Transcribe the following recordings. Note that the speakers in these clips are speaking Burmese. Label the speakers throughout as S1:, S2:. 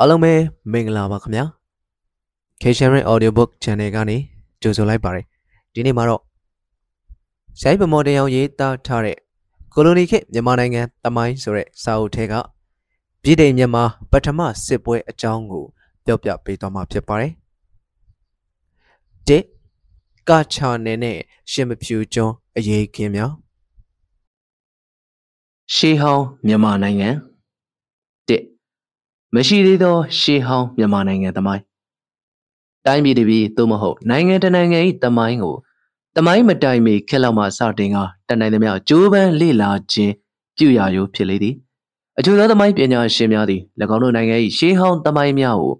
S1: အားလုံးပဲမင်္ဂလာပါခင်ဗျာ K-Sharing Audiobook Channel ကနေကြိုဆိုလိုက်ပါတယ်ဒီနေ့မှာတော့ရှိုင်းပမော်တရားရေးသားထားတဲ့ကိုလိုနီခေတ်မြန်မာနိုင်ငံတမိုင်းဆိုတဲ့စာအုပ်ထဲကပြည်ထိုင်မြန်မာပထမစစ်ပွဲအကြောင်းကိုပြောပြပေးသွားမှာဖြစ်ပါတယ်တစ်ကာချာနယ်နဲ့ရှင်မဖြူကျွန်းအရေးခင်းများ
S2: ရှေးဟောင်းမြန်မာနိုင်ငံတစ် မရှိသေးသော ရှေးဟောင်းမြန်မာနိုင်ငံသမိုင်းတိုင်းပြည်တစ်ပြည်သို့မဟုတ်နိုင်ငံတစ်နိုင်ငံ၏သမိုင်းကိုသမိုင်းမတိုင်မီခက်လောက်မှစတင်ကတန်နိုင်သမျှကြိုးပမ်းလေ့လာခြင်းပြုရာရိုးဖြစ်လေသည်အထူးသောသမိုင်းပညာရှင်များသည်၎င်းတို့နိုင်ငံ၏ရှေးဟောင်းသမိုင်းများကို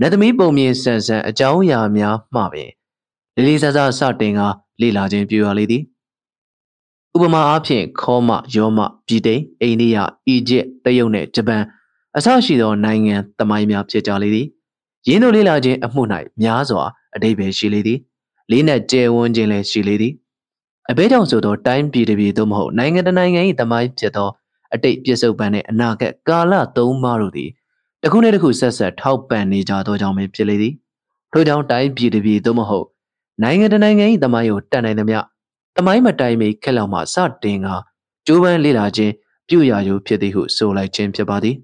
S2: နတ်သမီးပုံမြင်ဆန်ဆန်အကြောင်းအရာများမှပင်လေးလေးစားစားစတင်ကလေ့လာခြင်းပြုရလေသည်ဥပမာအားဖြင့်ခေါမယောမပြည်တိန်အိန္ဒိယအီဂျစ်တရုတ်နဲ့ဂျပန် အစရှိသောနိုင်ငံသမိုင်းများဖြစ်ကြလေသည်ရင်းတို့လေ့လာခြင်းအမှု၌များစွာအတိပ္ပယ်ရှိလေသည်လေးနက်ကျဲဝန်းခြင်းလည်းရှိလေသည်အဘဲကြောင့်ဆိုသောတိုင်းပြည်တစ်ပြည်သို့မဟုတ်နိုင်ငံတစ်နိုင်ငံ၏သမိုင်းဖြစ်သောအတိတ်ပြစ္ဆုတ်ပံနှင့်အနာဂတ်ကာလသုံးပါးတို့သည်တစ်ခုနှင့်တစ်ခုဆက်ဆက်ထောက်ပံ့နေကြသောကြောင့်ပဲဖြစ်လေသည်ထို့ကြောင့်တိုင်းပြည်တစ်ပြည်သို့မဟုတ်နိုင်ငံတစ်နိုင်ငံ၏သမိုင်းကိုတတ်နိုင်သမျှတမိုင်းမတိုင်မီခက်လောက်မှစတင်ကကျိုးပန်းလေ့လာခြင်းပြုရာယိုဖြစ်သည်ဟုဆိုလိုက်ခြင်းဖြစ်ပါသည်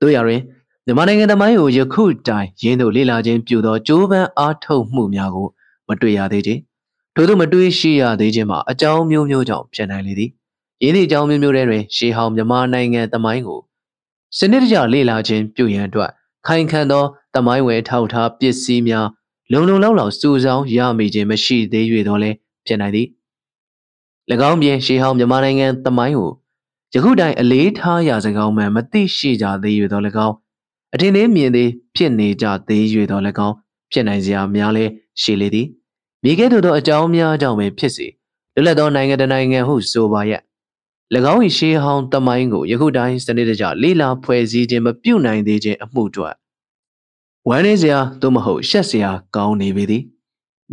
S2: တို့ရရင်မြန်မာနိုင်ငံတမိုင်းကိုယခုတိုင်ရင်းတို့လေ့လာခြင်းပြုသောကျိုးပန်းအားထုတ်မှုများကိုမတွေ့ရသေးခြင်းထို့သောမတွေ့ရှိရသေးခြင်းမှာအကြောင်းမျိုးမျိုးကြောင့်ဖြစ်နိုင်လေသည်ရင်းသည့်အကြောင်းမျိုးမျိုးတွေတွင်ရှေးဟောင်းမြန်မာနိုင်ငံတမိုင်းကိုစနစ်တကျလေ့လာခြင်းပြုရန်အတွက်ခိုင်ခံသောတမိုင်းဝယ်ထောက်ထားပစ္စည်းများလုံလုံလောက်လောက်စူဆောင်းရမိခြင်းမရှိသေး၍တော့လဲဖြစ်နိုင်သည်၎င်းပြင်ရှေးဟောင်းမြန်မာနိုင်ငံတမိုင်းကို ယခုတိုင်အလေးထားရစကောင်းမှမသိရှိကြသေး၍တော့၎င်းအထင်သေးမြင်သေးဖြစ်နေကြသေး၍တော့၎င်းဖြစ်နိုင်စရာများလဲရှိလေသည်မိခဲ့သို့သောအကြောင်းများကြောင့်ပဲဖြစ်စေလွတ်လပ်သောနိုင်ငံတနိုင်ငံဟုဆိုပါရဲ့၎င်း၏ရှေးဟောင်းတမိုင်းကိုယခုတိုင်းစနစ်တကျလေ့လာဖွဲ့စည်းခြင်းမပြုနိုင်သေးခြင်းအမှုတို့ဝမ်းနေစရာသို့မဟုတ်ရှက်စရာကောင်းနေပေသည်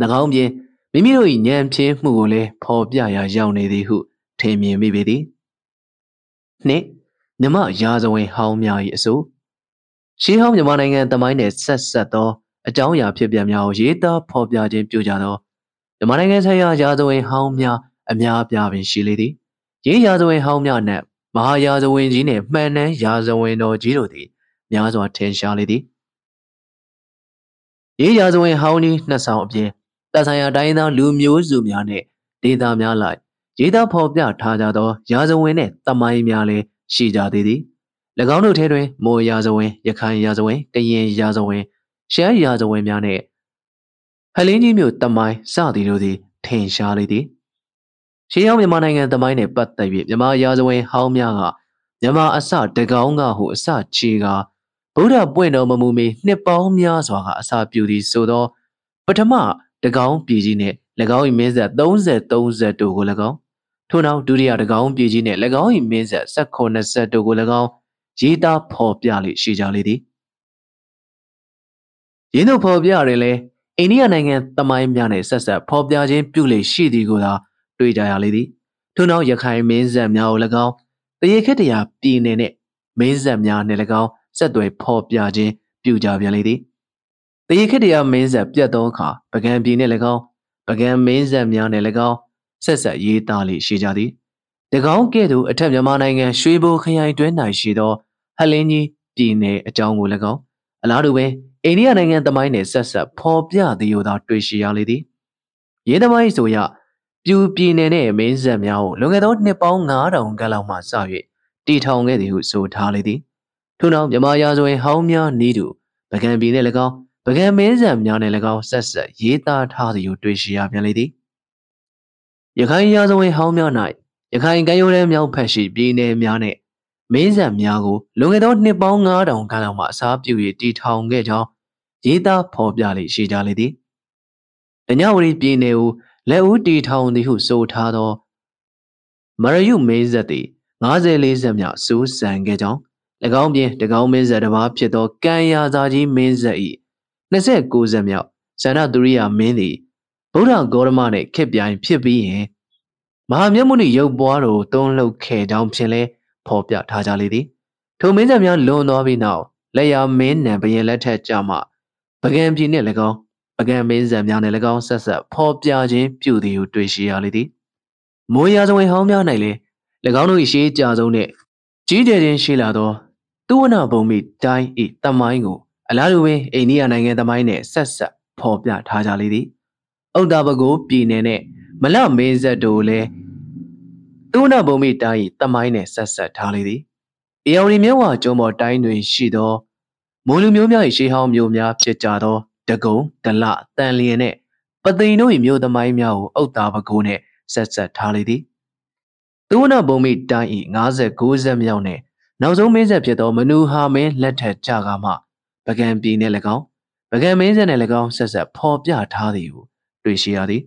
S2: ၎င်းပြင်မိမိတို့၏ဉာဏ်ဖြင်းမှုကိုလည်းဖော်ပြရာရောက်နေသည်ဟုထင်မြင်မိပေသည် နှင့်မြမရာဇဝင်ဟောင်းများ၏အဆိုရှေးဟောင်းမြန်မာနိုင်ငံတမိုင်းနယ်ဆက်ဆက်သောအကြောင်းအရာဖြစ်ပျက်များကိုရေးသားဖော်ပြခြင်းပြုကြသောမြန်မာနိုင်ငံဆိုင်ရာရာဇဝင်ဟောင်းများအများအပြားပင်ရှိလေသည်ရေးရာဇဝင်ဟောင်းများနှင့်မဟာရာဇဝင်ကြီးနှင့်မှန်နှန်းရာဇဝင်တော်ကြီးတို့သည်များစွာထင်ရှားလေသည်ရေးရာဇဝင်ဟောင်းဒီနှစ်ဆောင်အပြင်တပ်ဆိုင်ရာတိုင်းသားလူမျိုးစုများနဲ့ဒေသများလိုက် ရေးသားဖော်ပြထားကြသောရာဇဝင်နဲ့တမိုင်းများလည်းရှိကြသေးသည်၎င်းတို့ထဲတွင်မိုးရာဇဝင်ရခိုင်ရာဇဝင်ကရင်ရာဇဝင်ရှမ်းရာဇဝင်များနဲ့ဟလင်းကြီးမြို့တမိုင်းစသည်တို့သည်ထင်ရှားလေသည်ရှေးဟောင်းမြန်မာနိုင်ငံတမိုင်းနှင့်ပတ်သက်၍မြန်မာရာဇဝင်ဟောင်းများကမြန်မာအစတကောင်းကဟုအစချေကားဗုဒ္ဓပွင့်တော်မမူမီနှစ်ပေါင်းများစွာကအစာပြုသည်ဆိုသော ပထမတကောင်းပြည်ကြီးနှင့်၎င်း၏မင်းဆက်30 30တို့ကို၎င်း ထို့နောက်ဒုတိယတကောင်းပြည်ကြီးနှင့်၎င်း၏မင်းဆက်16 20တို့ကို၎င်းရေးသားဖော်ပြလေရှိကြလေသည်ရင်းတို့ဖော်ပြရင်လဲအိန္ဒိယနိုင်ငံတမိုင်းများနဲ့ဆက်ဆက်ဖော်ပြခြင်းပြုလေရှိသည်ကိုသာတွေ့ကြရလေသည်ထို့နောက်ရခိုင်မင်းဆက်များကို၎င်းတရေခက်တရာပြည်နယ်နှင့်မင်းဆက်များနှင့်၎င်းဆက်သွယ်ဖော်ပြခြင်းပြုကြပြန်လေသည်တရေခေတ္တရာမင်းဆက်ပြတ်သောအခါပကံပြည်နှင့်၎င်းပကံမင်းဆက်များနှင့်၎င်း ဆက်ဆက်ရေးသားလေရှိကြသည်တကောင်းကဲ့သို့အထက်မြန်မာနိုင်ငံရွှေဘိုခရိုင်တွင်း၌ရှိသောဟလင်းကြီးပြည်နယ်အကြောင်းကို၎င်းအလားတူပဲအိန္ဒိယနိုင်ငံသမိုင်းနှင့်ဆက်ဆက်ဖော်ပြသည်ကိုသာတွေ့ရှိရလေသည်ရေးသမိုင်းဆိုရပြူပြည်နယ်နှင့်မင်းဆက်များကိုလွန်ခဲ့သောနှစ်ပေါင်း9000ခန့်လောက်မှစ၍တည်ထောင်ခဲ့သည်ဟုဆိုထားလေသည်ထို့နောက်မြမရာဇဝင်ဟောင်းများနီးတူပကံပြည်နှင့်၎င်းပကံမင်းဆံများနှင့်၎င်းဆက်ဆက်ရေးသားထားသည်ကိုတွေ့ရှိရပြန်လေသည် ရခိုင်ရာဇဝင်ဟောင်းများ၌ရခိုင်ကမ်းရိုးတန်းမြောက်ဖက်ရှိပြည်နယ်များနှင့်မင်းဆံများကိုလွန်ခဲ့သောနှစ်ပေါင်း9000ခန့်လောက်မှအစားပြု၍တည်ထောင်ခဲ့ကြောင်းရေးသားဖော်ပြလေရှိကြလေသည်။တညဝရီပြည်နယ်ကိုလက်ဦးတည်ထောင်သည်ဟုဆိုထားသောမရယုမင်းဆက်သည်90 40မြောက်စူးစံခဲ့ကြောင်း၎င်းပြင်တကောင်းမင်းဆက်တစ်ပါးဖြစ်သောကံရာဇာကြီးမင်းဆက်၏29ဆက်မြောက်ဇန္နသူရိယမင်းသည် ဗုဒ္ဓဂေါရမနှင့်ခစ်ပြိုင်ဖြစ်ပြီးရင်မဟာမြတ်မုနိရုပ်ပွားတော်တွန်းလှုပ်ခဲ့ကြောင်းဖြင့်လဲဖော်ပြထားကြလေသည်ထိုမင်းဆက်များလွန်သွားပြီးနောက်လက်ရမင်းနံဘရင်လက်ထက်ကြမှပကံပြည်နှင့်၎င်းပကံမင်းဆက်များနှင့်၎င်းဆက်ဆက်ဖော်ပြခြင်းပြုသည်ဟုတွေ့ရှိရလေသည်မိုးရာဇဝင်ဟောင်းများ၌လည်း၎င်းတို့၏ရှေးကြဆုံးနှင့်ကြီးကျယ်ခြင်းရှိလာသောသူဝနဘုံမိတိုင်း၏တမိုင်းကိုအလားတူပင်အိန္ဒိယနိုင်ငံတမိုင်းနှင့်ဆက်ဆက်ဖော်ပြထားကြလေသည် ဥဒ္ဒဘကိုပြည်နယ်နှင့်မလမင်းဆက်တို့လည်းသူဝနဘုံမိတိုင်း၏တမိုင်းနှင့်ဆက်ဆက်ထားလေသည်အေယော်ရီမြဝကျုံပေါ်တိုင်းတွင်ရှိသောမိုးလူမျိုးများ၏ရှေးဟောင်းမျိုးများဖြစ်ကြသောတကုံဒလတန်လျင်နှင့်ပသိမ်တို့၏မျိုးသမိုင်းများကိုဥဒ္ဒဘကိုနှင့်ဆက်ဆက်ထားလေသည်သူဝနဘုံမိတိုင်း၏59ဆက်မြောက်နှင့်နောက်ဆုံးမင်းဆက်ဖြစ်သောမနူဟာမင်းလက်ထက်ကြကမှပကံပြည်နှင့်၎င်းပကံမင်းဆက်နှင့်၎င်းဆက်ဆက်ဖော်ပြထားသည်ဟု တွေ့ရှိရသည်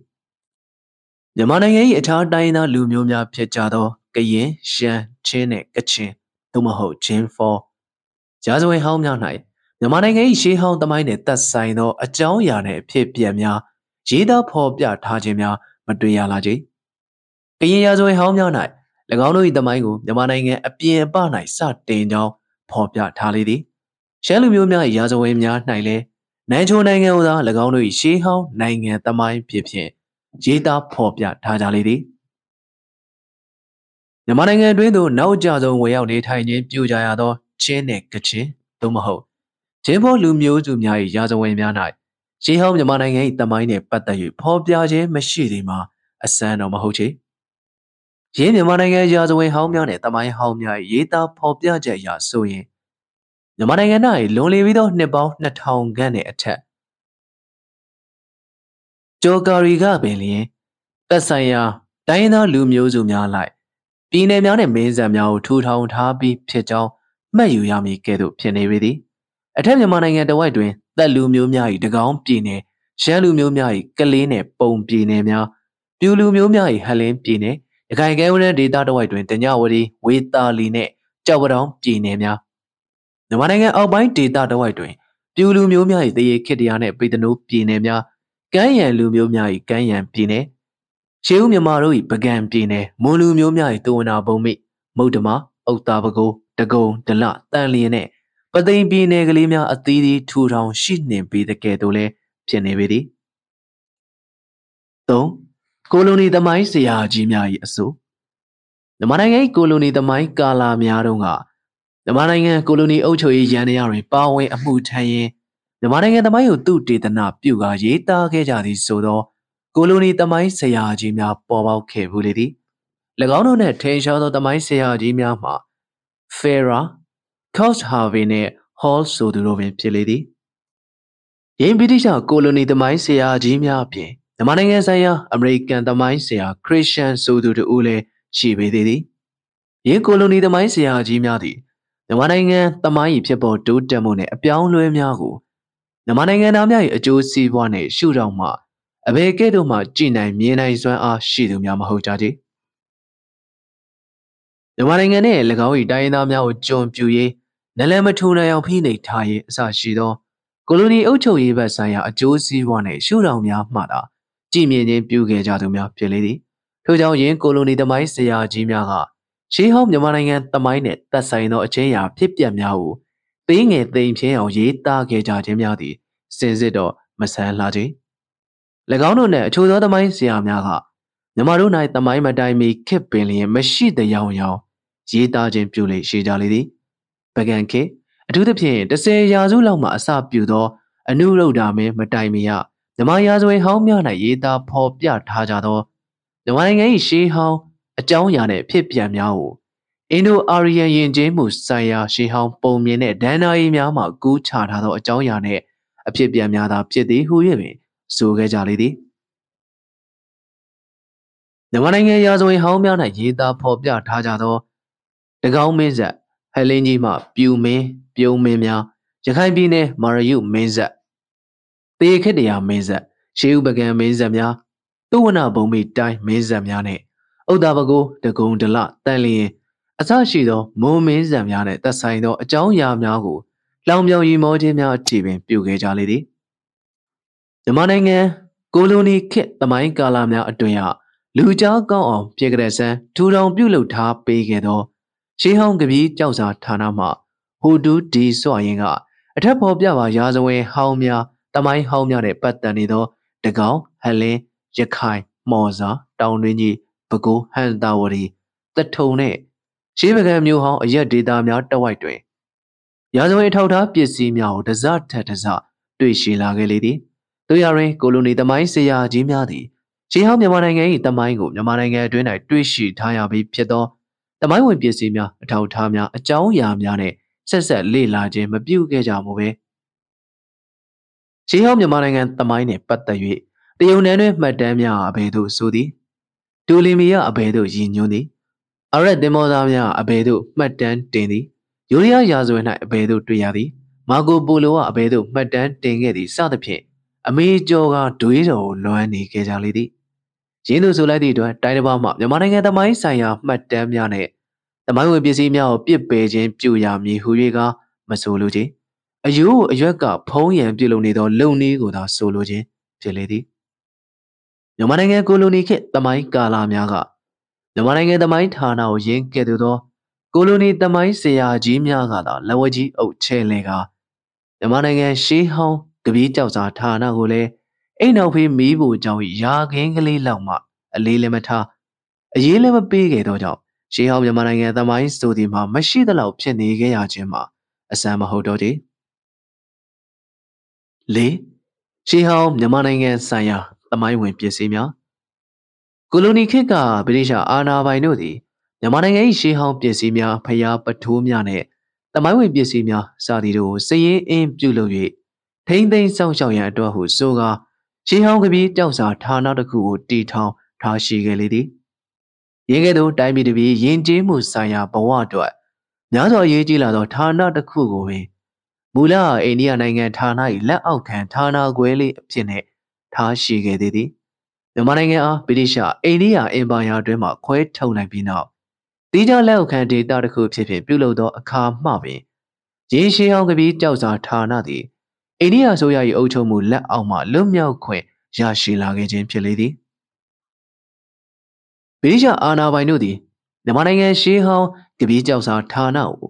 S2: မြန်မာနိုင်ငံ၏အခြားတိုင်းသားလူမျိုးများဖြစ်ကြသောကရင်ရှမ်းချင်းနှင့်ကချင်သို့မဟုတ်ဂျင်းဖောဂျာဇဝင်ဟောင်းများ၌မြန်မာနိုင်ငံ၏ရှေးဟောင်းသမိုင်းနှင့်သက်ဆိုင်သောအကြောင်းအရာနှင့်အဖြစ်အပျက်များရေးသားဖော်ပြထားခြင်းများမတွေ့ရလာကြ။ကရင်ရာဇဝင်ဟောင်းများ၌၎င်းတို့၏သမိုင်းကိုမြန်မာနိုင်ငံအပြင်အပ၌စတင်ကြောင်းဖော်ပြထားလေသည်။ရှမ်းလူမျိုးများ၏ရာဇဝင်များ၌လည်း နိုင်ချိုနိုင်ငံဟူသာ၎င်းတို့၏ရှေးဟောင်းနိုင်ငံသမိုင်းဖြစ်ဖြင့်ရေးသားဖော်ပြထားကြလေသည်မြန်မာနိုင်ငံအတွင်းသို့နောက်ကျဆုံးဝင်ရောက်နေထိုင်ခြင်းပြုကြရသောချင်းနှင့်ကချင်သို့မဟုတ်ဂျင်းဖောလူမျိုးစုများ၏ရာဇဝင်များ၌ရှေးဟောင်းမြန်မာနိုင်ငံ၏တမိုင်းနှင့်ပတ်သက်၍ဖော်ပြခြင်းမရှိသည်မှာအစမ်းတော့မဟုတ်ချေရင်းမြန်မာနိုင်ငံရာဇဝင်ဟောင်းများနှင့်တမိုင်းဟောင်းများ၏ရေးသားဖော်ပြချက်အရဆိုရင် မြန်မာနိုင်ငံ၌လွန်လေပြီးသောနှစ်ပေါင်း2000ခန့်နှင့်အထက်ဂျော်ကာရီကပင်လျင်သက်ဆိုင်ရာတိုင်းရင်းသားလူမျိုးစုများလိုက်ပြည်နယ်များနဲ့မင်းဆက်များကိုထူထောင်ထားပြီးဖြစ်ကြောင်းမှတ်ယူရမည်ကဲ့သို့ဖြစ်နေပေသည်အထက်မြန်မာနိုင်ငံတဝိုက်တွင်သက်လူမျိုးများ၏တကောင်းပြည်နယ်ရှမ်းလူမျိုးများ၏ကလေးနယ်ပုံပြည်နယ်များပြူလူမျိုးများ၏ဟလင်းပြည်နယ်ရခိုင်ကဲဝရဒေသတဝိုက်တွင်တညဝရီဝေတာလီနှင့်ကြောက်ပတောင်ပြည်နယ်များ မြန်မာနိုင်ငံအောက်ပိုင်းဒေသတဝိုက်တွင်ပြူလူမျိုးများ၏တရေခေတ္တရာနှင့်ပေတနိုးပြည်နယ်များကမ်းရံလူမျိုးများ၏ကမ်းရံပြည်နယ်ရှေးဦးမြမာတို့၏ပကံပြည်နယ်မွန်လူမျိုးများ၏တဝနာဘုံမိမုတ်တမအုတ်တာပကိုးတကုံဒလတန်လျင်နှင့်ပသိမ်ပြည်နယ်ကလေးများအသီးသီးထူထောင်ရှိနှင်ပေးတဲ့ကဲ့သို့လည်းဖြစ်နေပေသည်၃ကိုလိုနီသမိုင်းဆရာကြီးများ၏အဆိုမြန်မာနိုင်ငံ၏ကိုလိုနီသမိုင်းကာလာများတုန်းက မြန်မာနိုင်ငံကိုလိုနီအုပ်ချုပ်ရေးရန်တရားတွင်ပါဝင်အမှုထမ်းရင်းမြန်မာနိုင်ငံသမိုင်းကိုသူတေသနာပြုကာရေးသားခဲ့ကြသည်ဆိုသောကိုလိုနီသမိုင်းဆရာကြီးများပေါ်ပေါက်ခဲ့ဘူးလေသည်၎င်းတို့နှင့်ထင်ရှားသောသမိုင်းဆရာကြီးများမှာ Farah, Coast Harvey နှင့် Hall ဆိုသူတို့ပင်ဖြစ်လေသည်ရင်းဗြိတိရှကိုလိုနီသမိုင်းဆရာကြီးများအပြင်မြန်မာနိုင်ငံဆိုင်ရာအမေရိကန်သမိုင်းဆရာခရစ်ယာန်ဆိုသူတို့လည်းရှိပေသေးသည်ရင်းကိုလိုနီသမိုင်းဆရာကြီးများသည် မြန်မာနိုင်ငံသမိုင်း၏ဖြစ်ပေါ်တိုးတက်မှုနှင့်အပြောင်းအလဲများကိုမြန်မာနိုင်ငံသားများ၏အကျိုးစီးပွားနှင့်ရှုထောင့်မှအဘယ်ကဲ့သို့မှကြည်နိုင်မြင်နိုင်စွမ်းအားရှိသူများမဟုတ်ကြသေးမြန်မာနိုင်ငံနှင့်၎င်း၏တိုင်းရင်းသားများကိုကြုံပြူရေးနလန်မထူနိုင်အောင်ဖိနှိပ်ထားရေးအစရှိသောကိုလိုနီအုပ်ချုပ်ရေးဘက်ဆိုင်ရာအကျိုးစီးပွားနှင့်ရှုထောင့်များမှသာကြည်မြင်ခြင်းပြုခဲ့ကြသူများဖြစ်လေသည်ထို့ကြောင့်ယင်းကိုလိုနီသမိုင်းဆရာကြီးများက ရှေးဟောင်းမြန်မာနိုင်ငံသမိုင်းနှင့်သက်ဆိုင်သောအချင်းအရာဖြစ်ပျက်များကိုပေးငယ်သိမ်ဖြင်းအောင်ရေးသားခဲ့ကြခြင်းများသည်စင်စစ်တော့မဆန်းလှခြင်း၎င်းတို့နှင့်အချို့သောသမိုင်းဆရာများကမြမတို့၌သမိုင်းမတိုင်မီခစ်ပင်လျင်မရှိတဲ့ရောင်ရောင်ရေးသားခြင်းပြုလေရှိကြလေသည်ပကံခေအထူးသဖြင့်30ရာစုလောက်မှအစပြုသောအနုရုဒ္ဓမင်းမတိုင်မီယမြမရာဇဝင်ဟောင်းများ၌ရေးသားဖော်ပြထားကြသောမြမနိုင်ငံ၏ရှေးဟောင်း အကြောင်းအရာနှင့်ဖြစ်ပြန်များကိုအင်ဒိုအာရီယန်ယဉ်ကျေးမှုဆိုင်ရာရှေးဟောင်းပုံမြင်တဲ့ဒန်နာရီများမှကူးချထားသောအကြောင်းအရာနှင့်အဖြစ်ပြန်များသာဖြစ်သည်ဟု၍ပင်ဆိုခဲ့ကြလေသည်မြန်မာနိုင်ငံရာဇဝင်ဟောင်းများ၌ရေးသားဖော်ပြထားကြသောတကောင်းမင်းဆက်ဟဲလင်းကြီးမှပြူမင်းပြုံးမင်းများရခိုင်ပြည်နယ်မာရယုမင်းဆက်တေခက်တရာမင်းဆက်ရှေးဥပကံမင်းဆက်များသုဝနာဘုံမိတိုင်းမင်းဆက်များနဲ့ ဥဒ္ဒါဘကိုတကုံဒလတန်လျင်အစရှိသောမုံမင်းဆက်များနဲ့သက်ဆိုင်သောအကြောင်းအရာများကိုလောင်ပြောင်ရီမောခြင်းများအထိပင်ပြုခဲ့ကြလေသည်မြန်မာနိုင်ငံကိုလိုနီခေတ်သမိုင်းကာလများအတွင်းဟာလူကြားကောင်းအောင်ပြေကြတဲ့ဆန်းထူထောင်ပြုလုပ်ထားပေးခဲ့သောရှေးဟောင်းကပီးကြောက်စာဌာနမှဟိုတူဒီစွာရင်ကအထက်ဖော်ပြပါရာဇဝင်ဟောင်းများတမိုင်းဟောင်းများနဲ့ပတ်သက်နေသောတကောင်ဟလင်းရခိုင်မော်စာတောင်တွင်းကြီး ပဲခူးဟန်တာဝရီတထုံနဲ့ရှေးပကံမျိုးဟောင်းအရက်ဒေတာများတဝိုက်တွင်ရာဇဝင်ထောက်ထားပစ္စည်းများကိုတစထက်တစတွေ့ရှိလာခဲ့လေသည်တို့ရရင်ကိုလိုနီတမိုင်းဆရာကြီးများသည်ရှေးဟောင်းမြန်မာနိုင်ငံ၏တမိုင်းကိုမြန်မာနိုင်ငံအတွင်း၌တွေ့ရှိထားရပြီးဖြစ်သောတမိုင်းဝင်ပစ္စည်းများအထောက်အထားများအကြောင်းအရာများနဲ့ဆက်ဆက်လေ့လာခြင်းမပြုခဲ့ကြမှုပဲရှေးဟောင်းမြန်မာနိုင်ငံတမိုင်းနှင့်ပတ်သက်၍တရုံနယ်တွင်မှတ်တမ်းများအဘယ်သို့ဆိုသည် ဒူလီမီယာအဘယ်သို့ရည်ညွှန်းသည်အရက်တင်မောသားများအဘယ်သို့မှတ်တမ်းတင်သည်ယိုရီးယားရာဇဝင်၌အဘယ်သို့တွေ့ရသည်မာကိုပိုလိုကအဘယ်သို့မှတ်တမ်းတင်ခဲ့သည်စသဖြင့်အမေကျော်ကဒွေးတော်ကိုလွှမ်းနေခဲ့ကြလေသည်ရင်းသူဆိုလိုက်သည့်အတွက်တိုင်းတစ်ပါးမှမြန်မာနိုင်ငံသမိုင်းဆိုင်ရာမှတ်တမ်းများနဲ့သမိုင်းဝင်ပစ္စည်းများကိုပြစ်ပယ်ခြင်းပြုရမည်ဟု၍ကမဆိုလိုခြင်းအယိုးအရွက်ကဖုံးရံပြုလုပ်နေသော လုံနည်းကိုသာဆိုလိုခြင်းဖြစ်လေသည် မြန်မာနိုင်ငံကိုလိုနီခေတ်သမိုင်းကာလများကမြန်မာနိုင်ငံသမိုင်းဌာနကိုရင်းကဲ့သို့သောကိုလိုနီသမိုင်းဆရာကြီးများကသာလက်ဝဲကြီးအုပ်ချဲလဲကမြန်မာနိုင်ငံရှေးဟောင်းကပီးကြောက်စာဌာနကိုလည်းအိမ်နောက်ဖေးမီးဘူကြောင့်ရာခင်းကလေးလောက်မှအလေးလည်းမထားအရေးလည်းမပေးခဲ့တော့ကြောင့်ရှေးဟောင်းမြန်မာနိုင်ငံသမိုင်းဆိုဒီမှာမရှိသလောက်ဖြစ်နေခဲ့ရခြင်းမှာအစမ်းမဟုတ်တော့သေးလေးရှေးဟောင်းမြန်မာနိုင်ငံဆိုင်ရာ သမိုင်းဝင်ပစ္စည်းများကိုလိုနီခေတ်ကဗြိတိရှအာဏာပိုင်တို့သည်မြန်မာနိုင်ငံ၏ရှေးဟောင်းပစ္စည်းများဖျားပထိုးများနဲ့တမိုင်းဝင်ပစ္စည်းများစသည်တို့စည်ရင်အင်းပြုလုပ်၍ထိမ့်သိမ်းစောင့်ရှောက်ရန်အတွက်ဟုဆိုကာရှေးဟောင်းကပီးတောက်စာဌာနတစ်ခုကိုတီထောင်ထားရှိခဲ့လေသည်ရင်းကဲ့သို့တိုင်းပြည်တစ်ပြည်ယဉ်ကျေးမှုဆိုင်ရာဘဝအတွက်များစွာရေးကြီးလာသောဌာနတစ်ခုကိုပင်မူလအိန္ဒိယနိုင်ငံဌာန၏လက်အောက်ခံဌာနခွဲလေးအဖြစ်နဲ့ ထားရှိခဲ့သေးသည်မြန်မာနိုင်ငံအားဗြိတိရှအိန္ဒိယအင်ပါယာတွင်မှခွဲထုတ်လိုက်ပြီးနောက်တီးခြားလက်အောက်ခံဒေသတစ်ခုဖြစ်ဖြစ်ပြုလုပ်သောအခါမှပင်ရေရှည်အောင်ကပီးကြောက်စာဌာနသည်အိန္ဒိယဆိုရ၏အုပ်ချုပ်မှုလက်အောက်မှလွတ်မြောက်ခွင့်ရရှိလာခဲ့ခြင်းဖြစ်လေသည်ဗြိတိရှအာဏာပိုင်တို့သည်မြန်မာနိုင်ငံရှေးဟောင်းကပီးကြောက်စာဌာနကို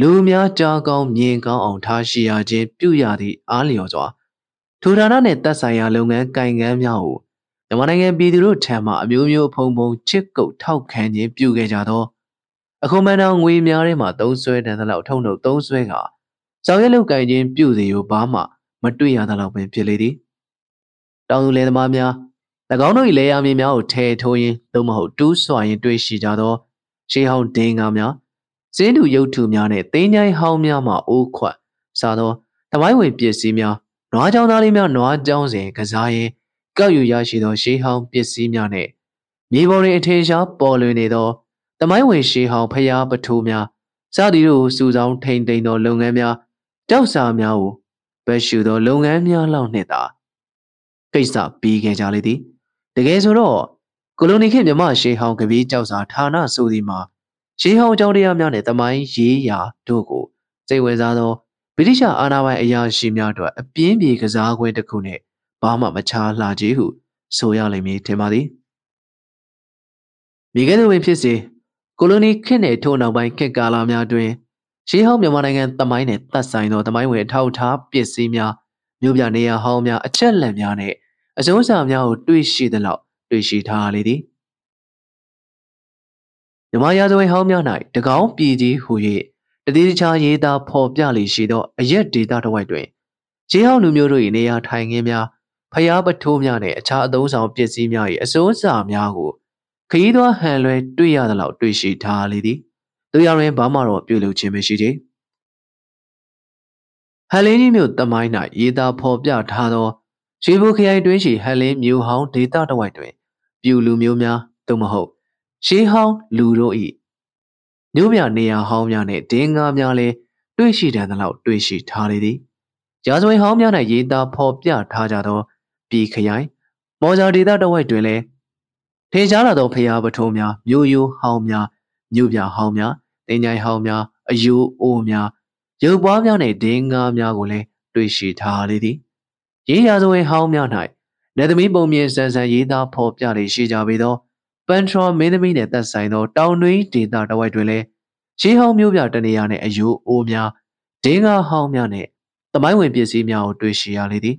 S2: လူများကြားကောင်းမြင်ကောင်းအောင်ထားရှိရခြင်းပြုရသည့်အားလျော်စွာ ထိုဌာနနှင့်သက်ဆိုင်ရာလုပ်ငန်းကိုင်ငန်းများကိုမြန်မာနိုင်ငံပြည်သူတို့ထံမှအမျိုးမျိုးဖုံဖုံချစ်ကုပ်ထောက်ခံခြင်းပြုခဲ့ကြသောအခုမှန်တော်ငွေများထဲမှာသုံးဆွဲတန်သလောက်ထုံထုတ်သုံးဆွဲကဆောင်ရွက်လုပ်ကိုင်ခြင်းပြုစီကိုဘာမှမတွေ့ရသလောက်ပင်ဖြစ်လေသည်တောင်သူလယ်သမားများ၎င်းတို့၏လေယာမြေများကိုထဲထိုးရင်းသို့မဟုတ်တူးဆွာရင်းတွေ့ရှိကြသောရှေးဟောင်းဒင်းကားများစင်းတူရုပ်ထုများနဲ့တင်းချိုင်းဟောင်းများမှအိုးခွတ်စားသောတမိုင်းဝင်ပစ္စည်းများ နွားကြောင်သားလေးများနွားကြောင်စဉ်ကစားရင်ကောက်ယူရရှိသောရှေးဟောင်းပစ္စည်းများနဲ့မြေပေါ်တွင်အထင်ရှားပေါ်လွင်နေသောတမိုင်းဝင်ရှေးဟောင်းဖျားပထိုးများစသည်တို့စုဆောင်ထိန်သိမ်းသောလုပ်ငန်းများတောက်စာများကိုဘက်ရှူသောလုပ်ငန်းများလောက်နှင့်သာကိစ္စပြီးခဲ့ကြလေသည်တကယ်ဆိုတော့ကိုလိုနီခေတ်မြမရှေးဟောင်းကပီးကြောက်စာဌာနဆိုသည်မှာရှေးဟောင်းအကြောင်းတရားများနဲ့တမိုင်းရေးရာတို့ကိုစိတ်ဝင်စားသော ဗြိတိရှအာဏာပိုင်အရာရှိများတို့အပြင်းပြေကစားခွဲတစ်ခုနဲ့ဘာမှမချားလှကြီးဟုဆိုရလိမ့်မည်ထင်ပါသည်မိခဲ့သူပင်ဖြစ်စေကိုလိုနီခေတ်နဲ့ထို့နောက်ပိုင်းခေတ်ကာလများတွင်ရှေးဟောင်းမြန်မာနိုင်ငံတမိုင်းနဲ့သက်ဆိုင်သောတမိုင်းဝင်အထောက်အထားပစ္စည်းများမြို့ပြနေရာဟောင်းများအချက်လက်များနဲ့အစုံးစာများကိုတွေ့ရှိသလောက်တွေ့ရှိထားလေသည်မြမရာဇဝင်ဟောင်းများ၌တကောင်းပြည်ကြီးဟူ၍ တတိတခြားရေးသားဖော်ပြလေရှိသောအရက်ဒေတာတစ်ဝိုက်တွင်ရှေးဟောင်းလူမျိုးတို့၏နေရာထိုင်ခင်းများဖျားပထိုးများနဲ့အခြားအသုံးဆောင်ပစ္စည်းများ၏အစိုးအစာများကိုခရီးသွားဟန်လွဲတွေ့ရသလောက်တွေ့ရှိထားလေသည်တို့ရရင်ဘာမှတော့ပြုလုပ်ခြင်းမရှိသေးဟန်လင်းကြီးမြို့တမိုင်း၌ရေးသားဖော်ပြထားသောရွှေဘိုခရိုင်တွင်းရှိဟန်လင်းမြို့ဟောင်းဒေသတစ်ဝိုက်တွင်ပြူလူမျိုးများသို့မဟုတ်ရှေးဟောင်းလူတို့၏ မြို့ပြနေရာဟောင်းများနှင့်ဒင်းကားများလည်းတွေ့ရှိတယ်သလောက်တွေ့ရှိထားလေသည်ရာဇဝင်ဟောင်းများ၌ရေးသားဖော်ပြထားကြသောပြည်ခရိုင်မော်ဂျာဒေသတစ်ဝိုက်တွင်လည်းထေရှားလာသောဖျားပထုံးများမြို့ယိုးဟောင်းများမြို့ပြဟောင်းများတင်ကြိုင်ဟောင်းများအယိုးအိုးများရုပ်ပွားများနှင့်ဒင်းကားများကိုလည်းတွေ့ရှိထားလေသည်ရေးရာဇဝင်ဟောင်းများ၌လက်သမီးပုံမြင်ဆန်းဆန်းရေးသားဖော်ပြလေရှိကြပေသော ပန်ထရောမင်းသမီးနှင့်သက်ဆိုင်သောတောင်တွင်းဒေသတစ်ဝိုက်တွင်လည်းရှေးဟောင်းမျိုးပြတနေရာနှင့်အယိုးအိုးများဒင်းကားဟောင်းများနှင့်တမိုင်းဝင်ပစ္စည်းများကိုတွေ့ရှိရလေသည်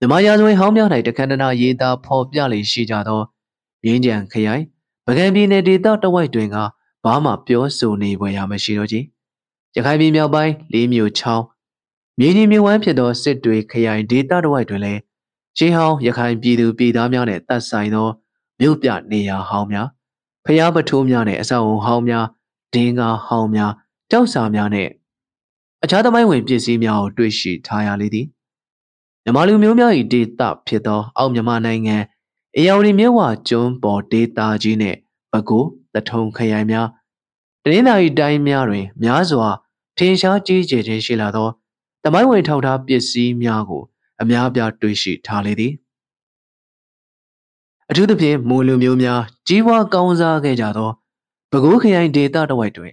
S2: မြမရာဇဝင်ဟောင်းများ၌တခန္ဓနာရေးသားဖော်ပြလေရှိကြသောမြင်းကြံခရိုင်ပကံပြည်နယ်ဒေသတဝိုက်တွင်ကဘာမှပြောဆိုနေပွဲရမရှိတော့ကြီးရခိုင်ပြည်မြောက်ပိုင်းလေးမြို့ချောင်းမြေကြီးမြဝမ်းဖြစ်သောစစ်တွေခရိုင်ဒေသတဝိုက်တွင်လည်း ရှေးဟောင်းရခိုင်ပြည်သူပြည်သားများနှင့်တပ်ဆိုင်သောမြို့ပြနေရာဟောင်းများဖျားပထိုးများနှင့်အဆောက်အုံဟောင်းများဒင်းကားဟောင်းများကြောက်စာများနှင့်အခြားသမိုင်းဝင်ပစ္စည်းများကိုတွေ့ရှိထားရလေသည်မြန်မာလူမျိုးများ၏ဒေသဖြစ်သော အောက်မြန်မာနိုင်ငံအေယော်ဒီမြဝကျွန်းပေါ်ဒေသကြီးနှင့်ပဲခူးတထုံခရိုင်များတနင်္သာရီတိုင်းများတွင် များစွာထင်ရှားကြီးကျယ်ခြင်းရှိလာသောတမိုင်းဝင်ထောက်ထားပစ္စည်းများကို အများပြားတွေ့ရှိထားလေသည်အထူးသဖြင့်မူလူမျိုးများကြီးပွားကောင်းစားခဲ့ကြသောပဲခူးခရိုင်ဒေသတစ်ဝိုက်တွင်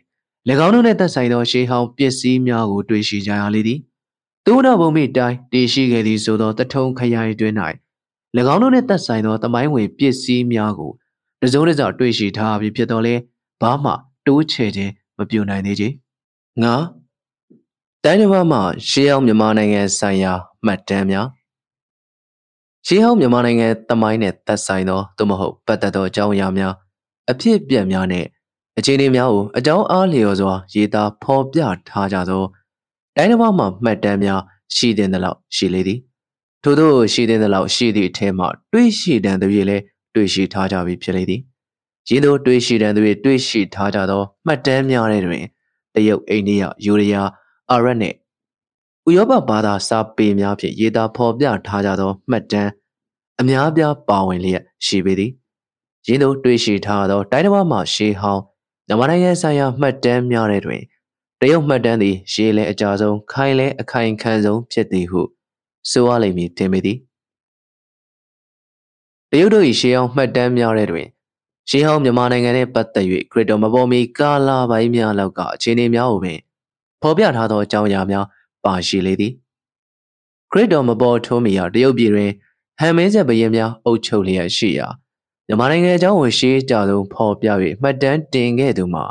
S2: ၎င်းတို့နှင့်သက်ဆိုင်သောရှေးဟောင်းပစ္စည်းများကိုတွေ့ရှိကြရလေသည်သို့တော်ဘုံမိတိုင်းတည်ရှိခဲ့သည်ဆိုသောတထုံခရိုင်တွင်၌၎င်းတို့နှင့်သက်ဆိုင်သောတမိုင်းဝင်ပစ္စည်းများကိုတစုံတစတွေ့ရှိထားပြီးဖြစ်တော်လဲဘာမှတိုးချဲ့ခြင်းမပြုနိုင်သေးချေငါ တိုင်းတစ်ပါးမှရှေးဟောင်းမြန်မာနိုင်ငံဆိုင်ရာမှတ်တမ်းများရှေးဟောင်းမြန်မာနိုင်ငံတမိုင်းနဲ့သက်ဆိုင်သောသို့မဟုတ်ပတ်သက်သောအကြောင်းအရာများအဖြစ်အပျက်များနဲ့အခြေအနေများကိုအကြောင်းအားလျော်စွာရေးသားဖော်ပြထားကြသောတိုင်းတစ်ပါးမှမှတ်တမ်းများရှိတဲ့လောက်ရှိလေသည်ထို့သောရှိတဲ့လောက်ရှိသည့်အထက်မှတွေးရှိတန်သည်လည်းတွေးရှိထားကြပြီဖြစ်လေသည်ရင်းတို့တွေးရှိတန်သည်တွေးရှိထားကြသောမှတ်တမ်းများတဲ့တွင်တရုတ်အိန္ဒိယယူရီးယား အာရပ်နှင့်ဥရောပဘာသာစာပေများဖြင့်ရေးသားဖော်ပြထားကြသောမှတ်တမ်းအများပြားပါဝင်လျက်ရှိပေသည်ရင်းတို့တွေ့ရှိထားသောတိုင်းတစ်ပါးမှရှေးဟောင်းမြန်မာနိုင်ငံဆိုင်ရာမှတ်တမ်းများတဲ့တွင်တရုတ်မှတ်တမ်းသည်ရှေးလဲအကြဆုံးခိုင်လဲအခိုင်ခံဆုံးဖြစ်သည်ဟုဆိုရလိမ့်မည်တင်ပေသည်တရုတ်တို့၏ရှေးဟောင်းမှတ်တမ်းများတဲ့တွင်ရှေးဟောင်းမြန်မာနိုင်ငံနှင့်ပတ်သက်၍ခရစ်တော်မပေါ်မီကာလပိုင်းများလောက်ကအခြေအနေများကိုပင် ဖော်ပြထားသောအကြောင်းအရာများပါရှိလေသည်ခရစ်တော်မပေါ်ထိုးမီရာတရုတ်ပြည်တွင်ဟန်မင်းဆက်ဘရင်များအုပ်ချုပ်လျက်ရှိရာမြန်မာနိုင်ငံအကြောင်းကိုရှေးကြဆုံးဖော်ပြ၍မှတ်တမ်းတင်ခဲ့သူမှာ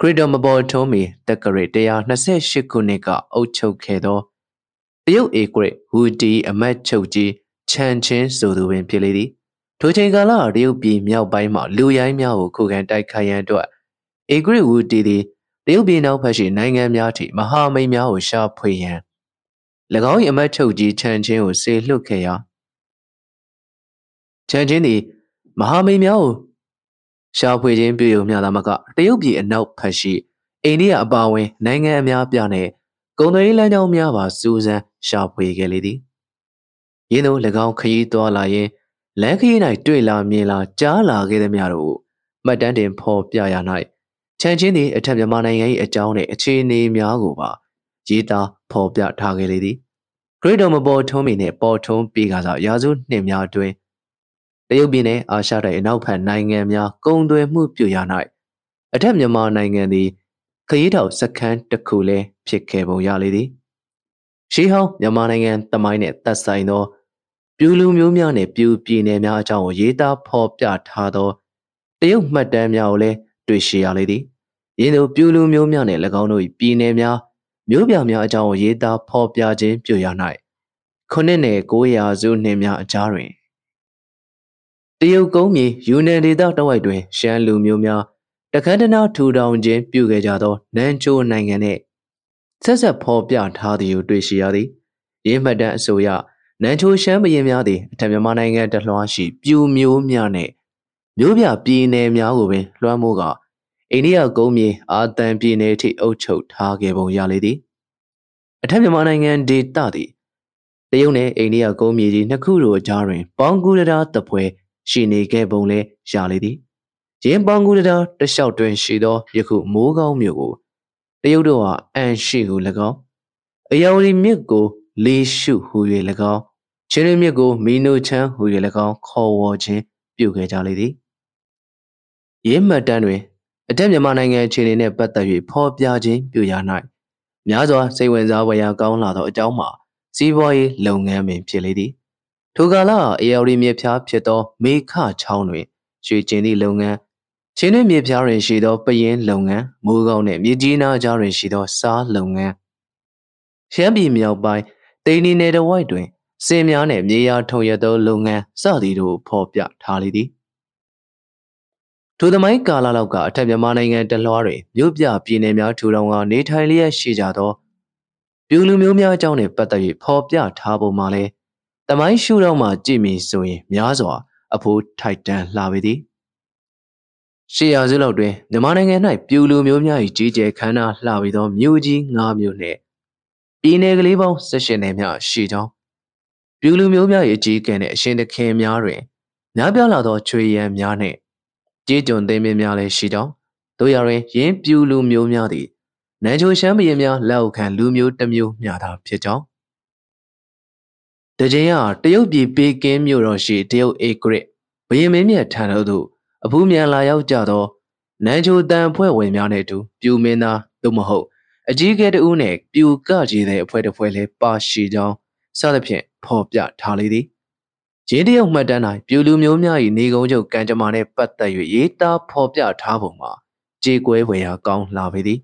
S2: ခရစ်တော်မပေါ်ထုံးမီတက္ကရာ128ခုနှစ်ကအုပ်ချုပ်ခဲ့သောတရုတ်ဧကရဝူတီအမတ်ချုပ်ကြီးချန်ချင်းဆိုသူပင်ဖြစ်လေသည်ထိုချိန်ကာလတရုတ်ပြည်မြောက်ပိုင်းမှလူရိုင်းများကိုခုခံတိုက်ခိုက်ရန်အတွက်ဧကရဝူတီသည် တရုတ်ပြည်နောက်ဖက်ရှိနိုင်ငံများထိမဟာမိတ်များကိုရှာဖွေရန်၎င်း၏အမတ်ချုပ်ကြီးချန်ချင်းကိုဆေလွှတ်ခဲ့ရာချန်ချင်းသည်မဟာမိတ်များကိုရှာဖွေခြင်းပြုရုံမျှသာမကတရုတ်ပြည်အနောက်ဖက်ရှိအိန္ဒိယအပါအဝင်နိုင်ငံအများပြားနဲ့ကုန်သွယ်ရေးလမ်းကြောင်းများပါစူးစမ်းရှာဖွေခဲ့လေသည်။ယင်းတို့၎င်းခရီးသွားလာရင်လမ်းခရီး၌တွေ့လာမြင်လာကြားလာခဲ့သည်များတို့မှတ်တမ်းတင်ဖော်ပြရ၌ ချန်ချင်းသည်အထက်မြန်မာနိုင်ငံ၏အကြောင်းနှင့်အခြေအနေများကိုပါရေးသားဖော်ပြထားခဲ့လေသည်။ဂရိတ်တော်မပေါ်ထုံးမီနှင့်ပေါ်ထုံးပြေကစားရာစုနှစ်များတွင်တရုတ်ပြည်နှင့်အာရှတိုက်အနောက်ဘက်နိုင်ငံများကုန်သွယ်မှုပြုရာ၌အထက်မြန်မာနိုင်ငံသည်ခရီးတော်စခန်းတစ်ခုလည်းဖြစ်ခဲ့ပုံရလေသည်ရှေးဟောင်းမြန်မာနိုင်ငံတမိုင်းနှင့်သက်ဆိုင်သောပြူလူမျိုးများနှင့်ပြူပြည်နယ်များအကြောင်းကိုရေးသားဖော်ပြထားသောတရုတ်မှတ်တမ်းများကိုလည်း တွေ့ရှိရလေသည်ယင်းတို့ပြူလူမျိုးများနှင့်၎င်းတို့၏ပြည်နယ်များမျိုးပြများအကြောင်းကိုရေးသားဖော်ပြခြင်းပြုရ၌ခုနှစ်နယ်900စုနှစ်များအကြားတွင်တရုတ်ကုန်းမြေယူနန်ဒေသတဝိုက်တွင် ရှမ်းလူမျိုးများတခန်းတနာထူထောင်ခြင်းပြုခဲ့ကြသောနန်ချိုနိုင်ငံနှင့်ဆက်ဆက်ဖော်ပြထားသည်ကိုတွေ့ရှိရသည်ရင်းမှတ်တမ်းအဆိုအရနန်ချိုရှမ်းဘရင်များသည်အထက်မြန်မာနိုင်ငံတလွှားရှိပြူမျိုးများနှင့် မျိုးပြပြည်နယ်များကိုပင်လွှမ်းမိုးကအိန္ဒိယကုန်းမြေအာသံပြည်နယ်ထိအုပ်ချုပ်ထားခဲ့ပုံရလေသည်အထက်မြန်မာနိုင်ငံဒေသသည်တရုတ်နှင့်အိန္ဒိယကုန်းမြေကြီးနှစ်ခုတို့အကြားတွင်ပေါင်ကူရတာတပွဲရှိနေခဲ့ပုံလဲရလေသည်ရင်းပေါင်ကူတတာတလျှောက်တွင်ရှိသောယခုမိုးကောင်းမြို့ကိုတရုတ်တို့ဟာအန်ရှိဟု၎င်းအယောရီမြစ်ကိုလေးရှုဟု၍၎င်းချင်းရမြစ်ကိုမီနိုချမ်းဟု၍၎င်းခေါ်ဝေါ်ခြင်းပြုခဲ့ကြလေသည် ရင်းမှတ်တမ်းတွင်အတက်မြန်မာနိုင်ငံအခြေအနေနှင့်ပတ်သက်၍ဖော်ပြခြင်းပြုရ၌များစွာစိတ်ဝင်စားဖွယ်ရာကောင်းလာသောအကြောင်းမှာစီးပွားရေးလုပ်ငန်းပင်ဖြစ်လေသည်ထိုကာလအေယော်ရီမြစ်ဖျားဖြစ်သောမေခချောင်းတွင်ရွှေကျင်သည့်လုပ်ငန်းချင်းတွင်မြေပြားတွင်ရှိသောပယင်းလုပ်ငန်းမိုးကောင်းနှင့်မြေကြီးနားကြားတွင်ရှိသောစားလုပ်ငန်းရှမ်းပြည်မြောက်ပိုင်းတိန်နီနယ်တစ်ဝိုက်တွင်စင်များနှင့်မြေယာထုံရသောလုပ်ငန်းစသည်တို့ဖော်ပြထားလေသည် ထိုသမိုင်းကာလလောက်ကအထက်မြန်မာနိုင်ငံတလွှားတွင်မြို့ပြပြည်နယ်များထူထောင်ကနေထိုင်လျက်ရှိကြသောပြူလူမျိုးများအကြောင်းနှင့်ပတ်သက်၍ဖော်ပြထားပုံမှာလဲတမိုင်းရှုထောင့်မှကြည့်မည်ဆိုရင်များစွာအဖိုးထိုက်တန်လှပေသည်ရှေးရာစုလောက်တွင်မြန်မာနိုင်ငံ၌ပြူလူမျိုးများ၏ကြီးကျယ်ခမ်းနားလှပြီးသောမြို့ကြီး၅မြို့နှင့်ပြည်နယ်ကလေးပေါင်း၁၈နယ်များရှိကြောင်းပြူလူမျိုးများ၏အကြီးအကဲနှင့်အရှင်သခင်များတွင်များပြားလာသောချွေရန်များနှင့် ကြေးကျွန်သိမ်းမင်းများလည်းရှိကြောင်းတို့ရရင်ရင်းပြူလူမျိုးများသည်နန်းချိုရှမ်းဘရင်များလက်အောက်ခံလူမျိုးတစ်မျိုးမျှသာဖြစ်ကြောင်းတကြင်ကတရုတ်ပြည်ပေကင်းမြို့တော်ရှိတရုတ်အေဂရစ်ဘရင်မင်းမြတ်ထံတော်သို့အဖူးမြန်လာရောက်ကြသောနန်းချိုတန်ဖွဲ့ဝင်များနဲ့အတူပြူမင်းသားသို့မဟုတ်အကြီးအကဲတဦးနဲ့ပြူကကြီးတဲ့အဖွဲ့တစ်ဖွဲ့လည်းပါရှိကြောင်းစသဖြင့်ဖော်ပြထားလေသည် ရင်းတရုတ်မှတ်တမ်း၌ပြူလူမျိုးများ၏နေကုန်းချုပ်ကံကြမ္မာနှင့်ပတ်သက်၍ရေးသားဖော်ပြထားပုံမှာကြေကွဲဝေရာကောင်းလာပေသည်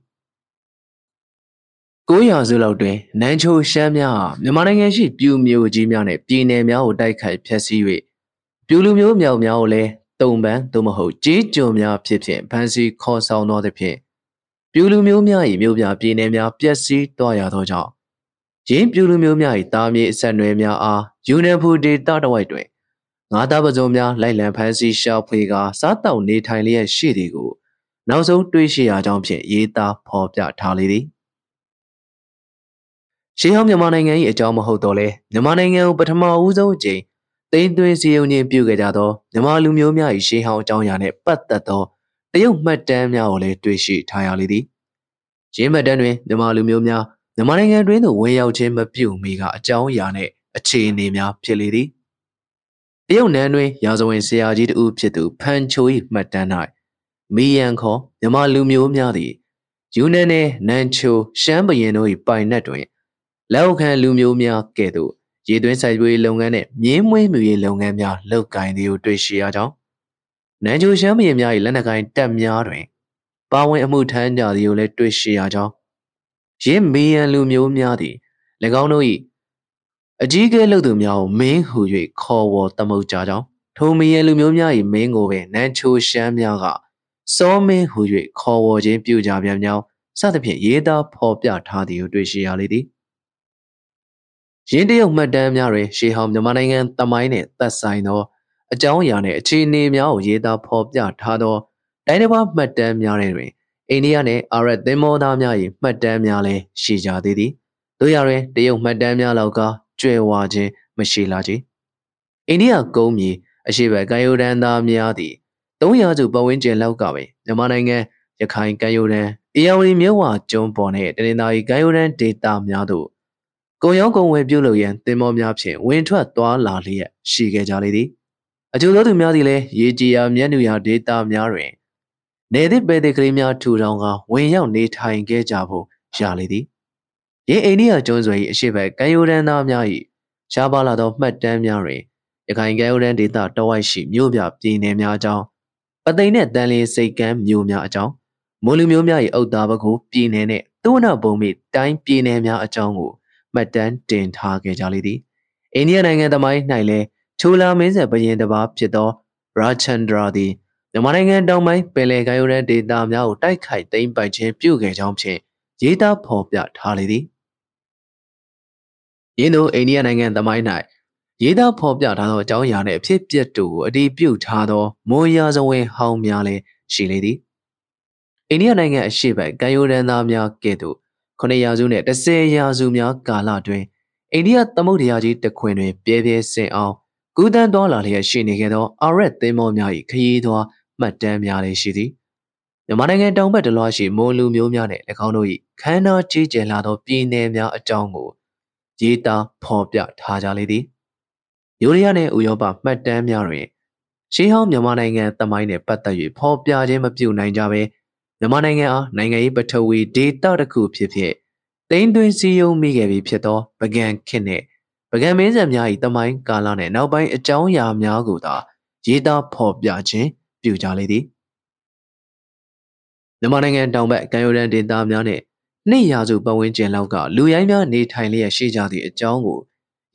S2: 900စုလောက်တွင်နန်းချိုရှမ်းများမြန်မာနိုင်ငံရှိပြူမျိုးကြီးများနှင့်ပြည်နယ်များကိုတိုက်ခိုက်ဖျက်ဆီး၍ပြူလူမျိုးမြောက်များကိုလည်းတုံပန်းသို့မဟုတ်ကြီးကြုံများဖြစ်ဖြင့်ဖန်စီခေါ်ဆောင်သောသဖြင့်ပြူလူမျိုးများ၏မြို့ပြပြည်နယ်များပျက်စီးသွားရသောကြောင့် ရင်းပြူလူမျိုးများ၏တာမြေအဆက်နွယ်များအားယူနန်ဖူဒေတာတဝိုက်တွင်ငါးသားပစုံများလိုက်လံဖမ်းဆီးရှာဖွေကာစားတောက်နေထိုင်လျက်ရှိသည်ကိုနောက်ဆုံးတွေးရှိရာကြောင့်ဖြင့်ရေးသားဖော်ပြထားလေသည်ရှေးဟောင်းမြန်မာနိုင်ငံ၏အကြောင်းမဟုတ်တော့လဲမြန်မာနိုင်ငံကိုပထမဦးဆုံးအကြိမ်သိန်းသွင်းစည်းရုံးခြင်းပြုခဲ့ကြသောမြန်မာလူမျိုးများ၏ရှေးဟောင်းအကြောင်းအရာနှင့်ပတ်သက်သောတရုတ်မှတ်တမ်းများကိုလည်းတွေ့ရှိထားရလေသည်ရင်းမှတ်တမ်းတွင်မြန်မာလူမျိုးများ မြန်မာနိုင်ငံတွင်သို့ဝင်ရောက်ခြင်းမပြုမီကအကြောင်းအရာနှင့်အခြေအနေများဖြစ်လေသည်တရုတ်နန်းတွင်ရာဇဝင်ဆရာကြီးတဦးဖြစ်သူဖန်ချို၏မှတ်တမ်း၌မီယန်ခေါ်မြန်မာလူမျိုးများသည်ယူနန်နှင့်နန်ချိုရှမ်းဘရင်တို့၏ပိုင်နက်တွင်လက်အောက်ခံလူမျိုးများကဲ့သို့ရေသွင်းစိုက်ပျိုးရေးလုပ်ငန်းနဲ့မြင်းမွေးမြူရေးလုပ်ငန်းများလုပ်ကိုင်သည်ကိုတွေ့ရှိရကြောင်းနန်ချိုရှမ်းဘရင်များ၏လက်နက်ကိုင်တပ်များတွင်ပါဝင်အမှုထမ်းကြသည်ကိုလည်းတွေ့ရှိရကြောင်း ရင်းမီယန်လူမျိုးများသည်၎င်းတို့၏အကြီးအကဲလုပ်သူများကိုမင်းဟူ၍ခေါ်ဝေါ်သမုတ်ကြကြောင်းထိုမီယန်လူမျိုးများ၏မင်းကိုပင်နန်ချိုရှမ်းများကစောမင်းဟူ၍ခေါ်ဝေါ်ခြင်းပြုကြပြန်ကြောင်းစသဖြင့်ရေးသားဖော်ပြထားသည်ကိုတွေ့ရှိရလေသည်ရင်းတရုတ်မှတ်တမ်းများတွင်ရှေးဟောင်းမြန်မာနိုင်ငံတမိုင်းနှင့်သက်ဆိုင်သောအကြောင်းအရာနှင့်အခြေအနေများကိုရေးသားဖော်ပြထားသောတိုင်းတစ်ပါးမှတ်တမ်းများတွင် အိန္ဒိယနှင့်အာရပ်သင်္ဘောသားများ၏မှတ်တမ်းများလည်းရှိကြသေးသည်တို့ရတွင်တရုတ်မှတ်တမ်းများလောက်ကကျွဲဝါခြင်းမရှိလာချေအိန္ဒိယကုန်းမြေအရှိဘကံယိုဒန်သားများသည်300ကျပတ်ဝန်းကျင်လောက်ကပင်မြန်မာနိုင်ငံရခိုင်ကံယိုဒန်အေယာဝတီမြဝကျွန်းပေါ်နှင့်တနင်္သာရီကံယိုဒန်ဒေသများသို့ကုန်ရောင်းကုန်ဝယ်ပြုလုပ်ရန်သင်္ဘောများဖြင့်ဝင်ထွက်သွားလာလျက်ရှိခဲ့ကြလေသည်အကျိုးသောသူများသည်လည်းရေကြီးရာမြက်နုရာဒေသများတွင် နေသည့်ပေတဲ့ကလေးများထူထောင်ကဝင်ရောက်နေထိုင်ခဲ့ကြဖို့ရလေသည်ရင်းအိန္ဒိယကျွန်းဆွယ်၏အရှိဘက်ကံယိုဒန်သားများ၏ရှားပါလာသောမှတ်တမ်းများတွင်ရခိုင်ကံယိုဒန်ဒေသတဝိုက်ရှိမြို့ပြပြည်နယ်များအကြောင်းပသိမ်နှင့်တန်လင်းစိတ်ကမ်းမြို့များအကြောင်းမွန်လူမျိုးများ၏အုတ်သားပကူပြည်နယ်နှင့်သုဝနဘုံမိတိုင်းပြည်နယ်များအကြောင်းကိုမှတ်တမ်းတင်ထားခဲ့ကြလေသည်အိန္ဒိယနိုင်ငံသမိုင်း၌လည်းချိုလာမင်းဆက်ဘရင်တစ်ပါးဖြစ်သောရာချန်ဒရာသည် မြန်မာနိုင်ငံတောင်ပိုင်းပင်လယ်ကမ်းရိုးတန်းဒေသများကိုတိုက်ခိုက်သိမ်းပိုက်ခြင်းပြုခဲ့ကြောင်းဖြင့်ရေးသားဖော်ပြထားလေသည်ယင်းသို့အိန္ဒိယနိုင်ငံသမိုင်း၌ရေးသားဖော်ပြထားသောအကြောင်းအရာနှင့်အဖြစ်အပျက်တို့ကိုအတည်ပြုထားသောမွန်ရာဇဝင်ဟောင်းများလည်းရှိလေသည်အိန္ဒိယနိုင်ငံအရှေ့ဘက်ကမ်းရိုးတန်းသားများကဲ့သို့9ရာစုနှင့်10ရာစုများကာလတွင်အိန္ဒိယသမုဒ္ဒရာကြီးတစ်ခွင်တွင်ပြဲပြဲစင်အောင်ကူးတန်းသွားလာလျက်ရှိနေခဲ့သောအာရက်သင်းမောများ၏ခရီးသွား မှတ်တမ်းများလည်းရှိသည်မြန်မာနိုင်ငံတောင်ဘက်တလွှားရှိမွန်လူမျိုးများနှင့်၎င်းတို့၏ခမ်းနားကြီးကျယ်လာသောပြည်နယ်များအကြောင်းကိုရေးသားဖော်ပြထားကြလေသည်ယူရီးယားနှင့်ဥရောပမှတ်တမ်းများတွင်ရှေးဟောင်းမြန်မာနိုင်ငံတမိုင်းနှင့်ပတ်သက်၍ဖော်ပြခြင်းမပြုနိုင်ကြဘဲမြန်မာနိုင်ငံအားနိုင်ငံရေးပထဝီဒေတာတစ်ခုဖြစ်ဖြစ်တိမ့်သွင်းစည်းရုံးမိခဲ့ပြီဖြစ်သောပကံခေတ်နှင့်ပကံမင်းဆက်များ၏တမိုင်းကာလနှင့်နောက်ပိုင်းအကြောင်းအရာများကိုသာရေးသားဖော်ပြခြင်း ပြုကြလေသည်မြန်မာနိုင်ငံတောင်ဘက်ကံရိုးတန်းဒေသများနဲ့နှစ်ရာစုပတ်ဝန်းကျင်လောက်ကလူရိုင်းများနေထိုင်လျက်ရှိကြသည့်အကြောင်းကို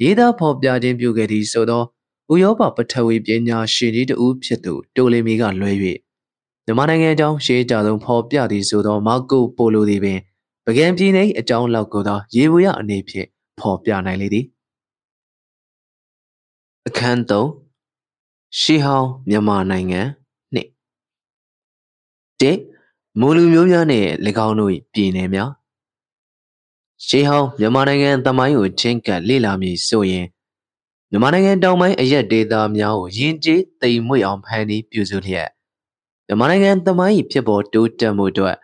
S2: ရေးသားဖော်ပြခြင်းပြုခဲ့သည့်ဆိုသောဥရောပပထဝီပညာရှင်ကြီးတဦးဖြစ်သူတိုလီမီကလွဲ၍မြန်မာနိုင်ငံအကြောင်းရှေးကြဆုံးဖော်ပြသည်ဆိုသောမာကိုပိုလိုသည်ပင်ပကံပြည်နယ်အကြောင်းလောက်ကိုသာရေဘူးရအနေဖြင့်ဖော်ပြနိုင်လေသည်အခန်း3ရှီဟောင်းမြန်မာနိုင်ငံနှင့် ၁မူလူမျိုးများနှင့်၎င်းတို့၏ပြည်နယ်များရှေးဟောင်းမြန်မာနိုင်ငံတမိုင်းကိုချင်းကပ်လေ့လာမည်ဆိုရင်မြန်မာနိုင်ငံတောင်ပိုင်းအရက်ဒေသများကိုယဉ်ကျေးသိမ်မွေ့အောင်ဖန်တီးပြုစုလျက်မြန်မာနိုင်ငံတမိုင်း၏ဖြစ်ပေါ်တိုးတက်မှုအတွက်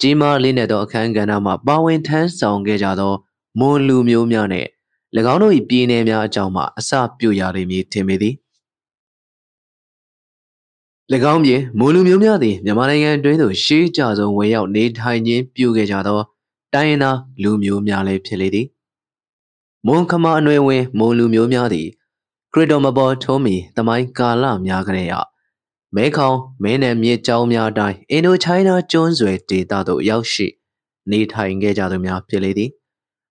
S2: ကြီးမားလေးနက်သောအခမ်းကဏ္ဍမှာပါဝင်ထမ်းဆောင်ခဲ့ကြသောမွန်လူမျိုးများနှင့်၎င်းတို့၏ပြည်နယ်များအကြောင်းမှအစပြုရလိမ့်မည်ထင်ပေသည်၎ င်းပြင်မွန်လူမျိုးများသည်မြန်မာနိုင်ငံတွင်သို့ရှေးကြဆုံးဝင်ရောက်နေထိုင်ခြင်းပြုခဲ့ကြသောတိုင်းရင်းသားလူမျိုးများလည်းဖြစ်လေသည်မွန်ခမာအနွယ်ဝင်မွန်လူမျိုးများသည်ခရစ်တော်မပေါ်ထုံးမီတမိုင်းကာလများကလေးရမဲခေါင်မဲနယ်မြေကြောင်းများတိုင်းအင်ဒိုချိုင်းနာကျွန်းဆွယ်ဒေသသို့ရောက်ရှိနေထိုင်ခဲ့ကြသူများဖြစ်လေသည်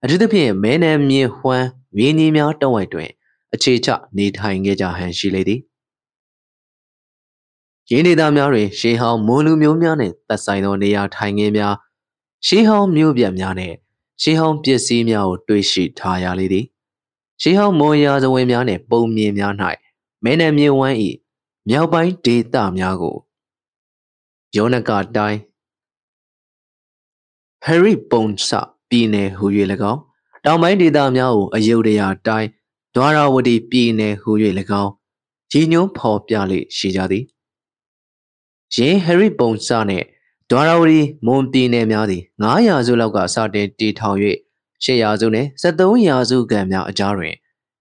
S2: အထူးသဖြင့်မဲနယ်မြေဟွမ်းမြေနီများတဝိုက်တွင် အခြေချနေထိုင်ခဲ့ကြဟန်ရှိလေသည် ရင်းဒေသများတွင်ရှေးဟောင်းမွန်လူမျိုးများနှင့်သက်ဆိုင်သောနေရာထိုင်ခင်းများရှေးဟောင်းမြို့ပြများနှင့်ရှေးဟောင်းပစ္စည်းများကိုတွေ့ရှိထားရလေသည်ရှေးဟောင်းမွန်ရာဇဝင်များနှင့်ပုံမြင်များ၌မဲနယ်မြေဝမ်း၏မြောက်ပိုင်းဒေသများကိုယောနကတိုင်းဟယ်ရီပုံစပြည်နယ်ဟူ၍၎င်းတောင်ပိုင်းဒေသများကိုအယုဒယာတိုင်းဒွါရဝတီပြည်နယ်ဟူ၍၎င်းရည်ညွှန်းဖော်ပြလေရှိကြသည် ယင်းဟယ်ရီပုံစနှင့်ဒွါရဝတီမွန်ပြည်နယ်များသည်900စုလောက်ကစတင်တည်ထောင်၍800စုနှင့်73ရာစုခန့်များအကြားတွင်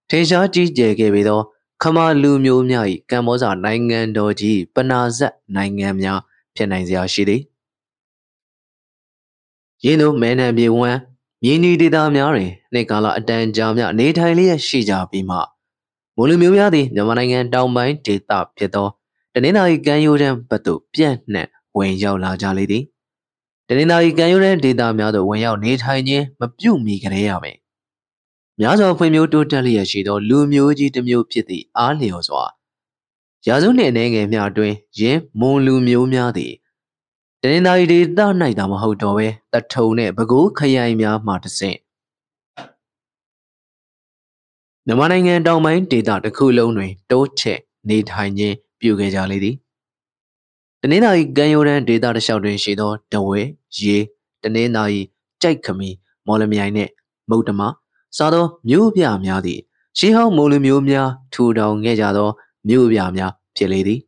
S2: ထင်ရှားကြီးကျယ်ခဲ့ပေသောခမာလူမျိုးများ၏ကမ္ဘောဇာနိုင်ငံတော်ကြီးပနာဇက်နိုင်ငံများဖြစ်နိုင်စရာရှိသည်ရင်းတို့မဲနံပြေဝမ်းမြင်းဒီဒေတာများတွင်နေကာလအတန်ကြာမြနေထိုင်လျက်ရှိကြပြီးမှမွန်လူမျိုးများသည်မြန်မာနိုင်ငံတောင်ပိုင်းဒေသဖြစ်သောတ နင်္သာရီကမ်းရိုးတန်းဘက်သို့ပြန့်နှံ့ဝင်ရောက်လာကြလေသည်တနင်္သာရီကမ်းရိုးတန်းဒေသများသို့ဝင်ရောက်နေထိုင်ခြင်းမပြုမီကလေးရမယ်များစွာဖွံ့ဖြိုးတိုးတက်လျက်ရှိသောလူမျိုးကြီးတစ်မျိုးဖြစ်သည့်အားလျော်စွာရာစုနှင့်အနေငယ်များတွင်ယင်းမွန်လူမျိုးများသည်တနင်္သာရီဒေသ၌သာမဟုတ်တော့ဘဲတထုံနှင့်ပဲခူးခရိုင်များမှတဆင့်မြန်မာနိုင်ငံတောင်ပိုင်းဒေသတစ်ခုလုံးတွင်တိုးချဲ့နေထိုင်ခြင်း ပြုခဲ့ကြလေသည်တနင်္သာရီကမ်းရိုးတန်းဒေသတစ်လျှောက်တွင်ရှိသောတဝဲရေတနင်္သာရီကြိုက်ခမီမော်လမြိုင်နှင့်မုတ်တမစားသောမြို့ပြများသည့်ရှေးဟောင်းမိုးလူမျိုးများထူထောင်ခဲ့ကြသောမြို့ပြများဖြစ်လေသည်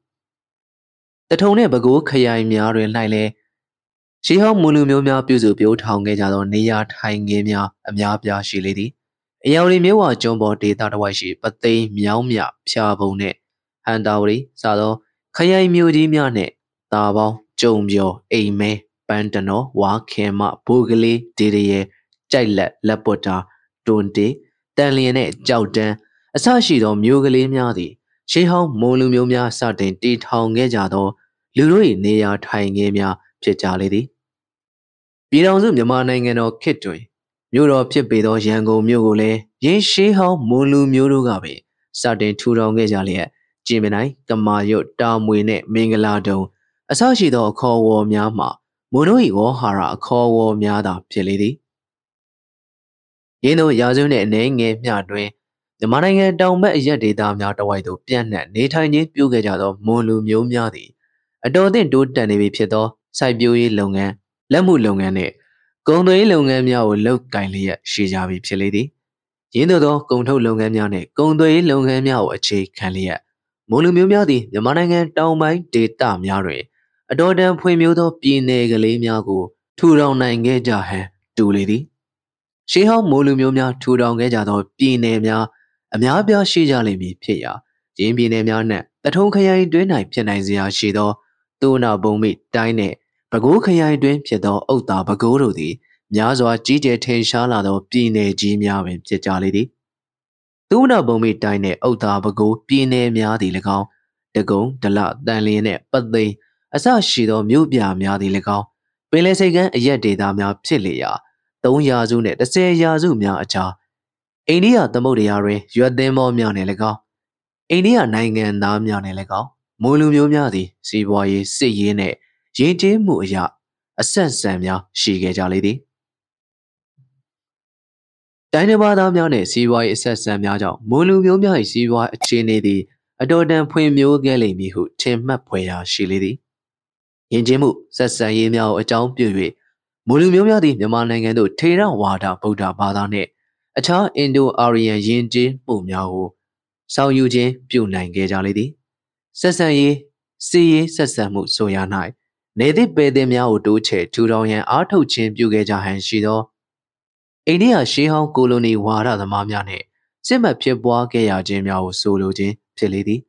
S2: တထုံနှင့်ပဲခူးခရိုင်များတွင်၌လည်းရှေးဟောင်းမိုးလူမျိုးများပြုစုပြောထောင်ခဲ့ကြသောနေရာထိုင်ခင်းများအများပြားရှိလေသည်အယောင်ရီမြို့ဝကျွန်းပေါ်ဒေသတစ်ဝိုက်ရှိပသိမ်မြောင်းမြဖြာပုံနှင့် ဟန်တာဝရီစသောခရိုင်မြို့ကြီးများနှင့်တာပေါင်းကြုံပြော်အိမ်မဲပန်းတနော်ဝါခင်မဘိုးကလေးဒေရရဲကြိုက်လက်လက်ပွတ်တာတွန်တေတန်လျင်နဲ့ကြောက်တန်းအဆရှိသောမျိုးကလေးများသည်ရှေးဟောင်းမွန်လူမျိုးများစတင်တည်ထောင်ခဲ့ကြသော လူတို့၏နေရာထိုင်ခင်းများဖြစ်ကြလေသည်ပြည်တော်စုမြန်မာနိုင်ငံတော်ခေတ်တွင်မြို့တော်ဖြစ်ပေသောရန်ကုန်မြို့ကိုလည်းရင်းရှေးဟောင်းမွန်လူမျိုးတို့ကပင်စတင်ထူထောင်ခဲ့ကြလျက် ကြည်မနိုင်ကမာရွတ်တာမွေနှင့်မင်္ဂလာတုံအစရှိသောအခေါ်အဝေါ်များမှာမွန်တို့၏ဝေါ်ဟာရအခေါ်အဝေါ်များသာဖြစ်လေသည်ရင်းတို့ရာဇဝနှင့်အနေငယ်မျှတွင်မြန်မာနိုင်ငံတောင်ဘက်အရက်ဒေသများတဝိုက်သို့ပြန့်နှံ့နေထိုင်ခြင်းပြုခဲ့ကြသောမွန်လူမျိုးများသည်အတော်အသင့်တိုးတက်နေပြီဖြစ်သောစိုက်ပျိုးရေးလုပ်ငန်းလက်မှုလုပ်ငန်းနှင့်ကုန်သွယ်ရေးလုပ်ငန်းများကိုလုပ်ကိုင်လျက်ရှိကြပြီဖြစ်လေသည်ရင်းတို့သောကုန်ထုတ်လုပ်ငန်းများနှင့်ကုန်သွယ်ရေးလုပ်ငန်းများကိုအခြေခံလျက် မွန်လူမျိုးများသည်မြန်မာနိုင်ငံတောင်ပိုင်းဒေသများတွင်အတော်တန်ဖွံ့ဖြိုးသောပြည်နယ်ကလေးများကို ထူထောင်နိုင်ခဲ့ကြဟန်တူလေသည်ရှေးဟောင်းမိုးလူမျိုးများထူထောင်ခဲ့ကြသောပြည်နယ်များအများပြားရှိကြလိမ့်မည်ဖြစ်ရာရင်းပြည်နယ်များနှင့်တထုံခရိုင်တွင်း၌ဖြစ်နိုင်စရာရှိသောသူနာဘုံမိတိုင်းနှင့်ပဲခူးခရိုင်တွင်ဖြစ်သောအုတ်တာပဲခူးတို့သည်များစွာကြီးကျယ်ထင်ရှားလာသောပြည်နယ်ကြီးများပင်ဖြစ်ကြလေသည် သူနာဘုံမိတိုင်းနှင့်အုတ်တာပဲခူးပြည်နယ်များသည်၎င်းတကုံဒလတန်လျင်နှင့်ပသိမ်အစရှိသောမြို့ပြများသည်၎င်းပင်လယ်စိတ်ကမ်းအရက်ဒေတာများဖြစ်လေရာ3ရာစုနဲ့10ရာစုများအကြားအိန္ဒိယသမုဒ္ဒရာတွင်ရွက်သင်းမောများနဲ့၎င်းအိန္ဒိယနိုင်ငံသားများနဲ့၎င်းမွန်လူမျိုးများသည်စီးပွားရေးစစ်ရေးနှင့်ရင်းကျေးမှုအရာအဆက်ဆံများရှိခဲ့ကြလေသည် တိုင်းတစ်ပါးသားများနှင့်စီးပွားရေးအဆက်ဆံများကြောင့်မွန်လူမျိုးများ၏စီးပွားအခြေအနေသည်အတော်တန်ဖွံ့ဖြိုးခဲ့လိမ့်မည်ဟုထင်မှတ်ဖွယ်ရာရှိလေသည်ယဉ်ကျေးမှုဆက်ဆံရေးများကိုအကြောင်းပြု၍မွန်လူမျိုးများသည်မြန်မာနိုင်ငံသို့ထေရဝါဒဗုဒ္ဓဘာသာနှင့်အခြားအင်ဒိုအာရီယန်ယဉ်ကျေးမှုများကိုဆောင်ယူခြင်းပြုနိုင်ခဲ့ကြလေသည်ဆက်ဆံရေးစီရေးဆက်ဆံမှုဆိုရ၌နေသည့်ပေသည်များကိုတိုးချဲ့ထူထောင်ရန်အားထုတ်ခြင်းပြုခဲ့ကြဟန်ရှိသော အိန္ဒိယရှေးဟောင်းကိုလိုနီဝါဒသမားများနှင့်စစ်မှတ်ဖြစ်ပွားခဲ့ရခြင်းများကိုဆိုလိုခြင်းဖြစ်လေသည်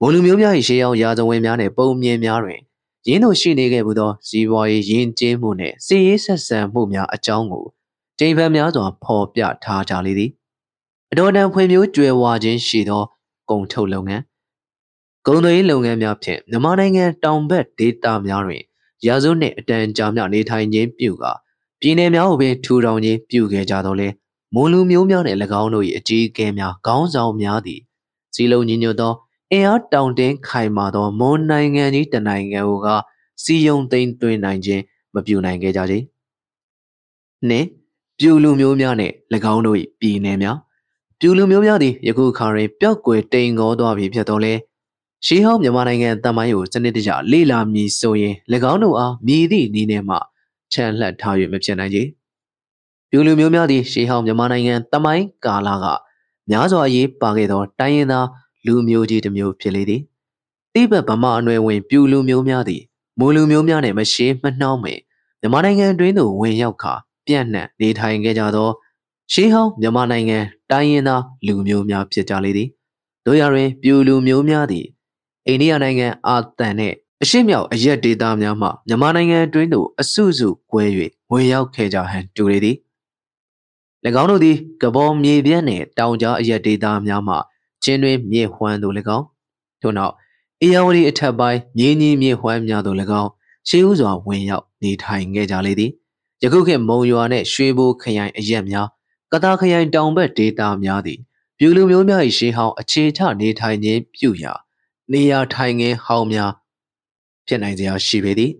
S2: မွန်လူမျိုးများ၏ရှေးဟောင်းရာဇဝင်များနှင့်ပုံမြင်များတွင်ရင်းတို့ရှိနေခဲ့မှုသောဇီဝရေးယဉ်ကျေးမှုနှင့်စီရေးဆက်ဆံမှုများအကြောင်းကိုကျိန်ဖန်များစွာဖော်ပြထားကြလေသည်အတော်တန်ဖွံ့ဖြိုးကြွယ်ဝခြင်းရှိသောကုန်ထုတ်လုပ်ငန်းကုန်သွယ်ရေးလုပ်ငန်းများဖြင့်မြန်မာနိုင်ငံတောင်ဘက်ဒေသများတွင်ရာဇဝနှင့်အတန်ကြာမြနေထိုင်ခြင်းပြုကာ ပြည်နယ်များကိုပင်ထူထောင်ခြင်းပြုခဲ့ကြတော့လဲမွန်လူမျိုးများနှင့်၎င်းတို့၏အကြီးအကဲများခေါင်းဆောင်များသည်စီလုံးညီညွတ်သောအင်အားတောင်တင်းခိုင်မာသောမွန်နိုင်ငံကြီးတနိုင်ငံကိုကစီယုံသိမ်းသွင်းနိုင်ခြင်းမပြုနိုင်ခဲ့ကြချေ။နှင့်ပြူလူမျိုးများနှင့်၎င်းတို့၏ပြည်နယ်များပြူလူမျိုးများသည်ယခုအခါတွင်ပျောက်ကွယ်တိမ်ငေါသွားပြီဖြစ်တော်လဲရှေးဟောင်းမြန်မာနိုင်ငံတမိုင်းကိုစနစ်တကျလေ့လာမည်ဆိုရင်၎င်းတို့အားမြည်သည့်နည်းနဲ့မှ ချန်လှပ်ထား၍မဖြစ်နိုင်ကြ။ပြူလူမျိုးများသည်ရှေးဟောင်းမြန်မာနိုင်ငံတမိုင်းကာလကများစွာရေးပါခဲ့သောတိုင်းရင်းသားလူမျိုးကြီးတစ်မျိုးဖြစ်လေသည်တိဘက်ဗမာအနွယ်ဝင်ပြူလူမျိုးများသည်မူလူမျိုးများနှင့်မရှေးမနှောင်းမင်မြန်မာနိုင်ငံတွင်သို့ဝင်ရောက်ခါပြန့်နှံ့နေထိုင်ခဲ့ကြသောရှေးဟောင်းမြန်မာနိုင်ငံတိုင်းရင်းသားလူမျိုးများဖြစ်ကြလေသည်တို့ရတွင်ပြူလူမျိုးများသည်အိန္ဒိယနိုင်ငံအာသန်နှင့် အရှိမြောက်အရက်ဒေသများမှမြန်မာနိုင်ငံတွင်သို့အစုစုကွဲ၍ဝင်ရောက်ခဲ့ကြဟန်တူလေသည်၎င်းတို့သည်ကဘောမြေပြန့်နှင့်တောင်ကြားအရက်ဒေသများမှချင်းတွင်မြေဟွမ်းသို့၎င်းထို့နောက်အေယာဝတီအထက်ပိုင်းမြေကြီးမြေဟွမ်းများသို့၎င်းရှေးဥစွာဝင်ရောက်နေထိုင်ခဲ့ကြလေသည်ယခုခေတ်မုံရွာနှင့်ရွှေဘိုခရိုင်အရက်များကတာခရိုင်တောင်ဘက်ဒေသများသည်ပြူလူမျိုးများ၏ရှေးဟောင်းအခြေချနေထိုင်ခြင်းပြုရာနေရာထိုင်ခင်းဟောင်းများ ဖြစ်နိုင်စရာရှိပေသည်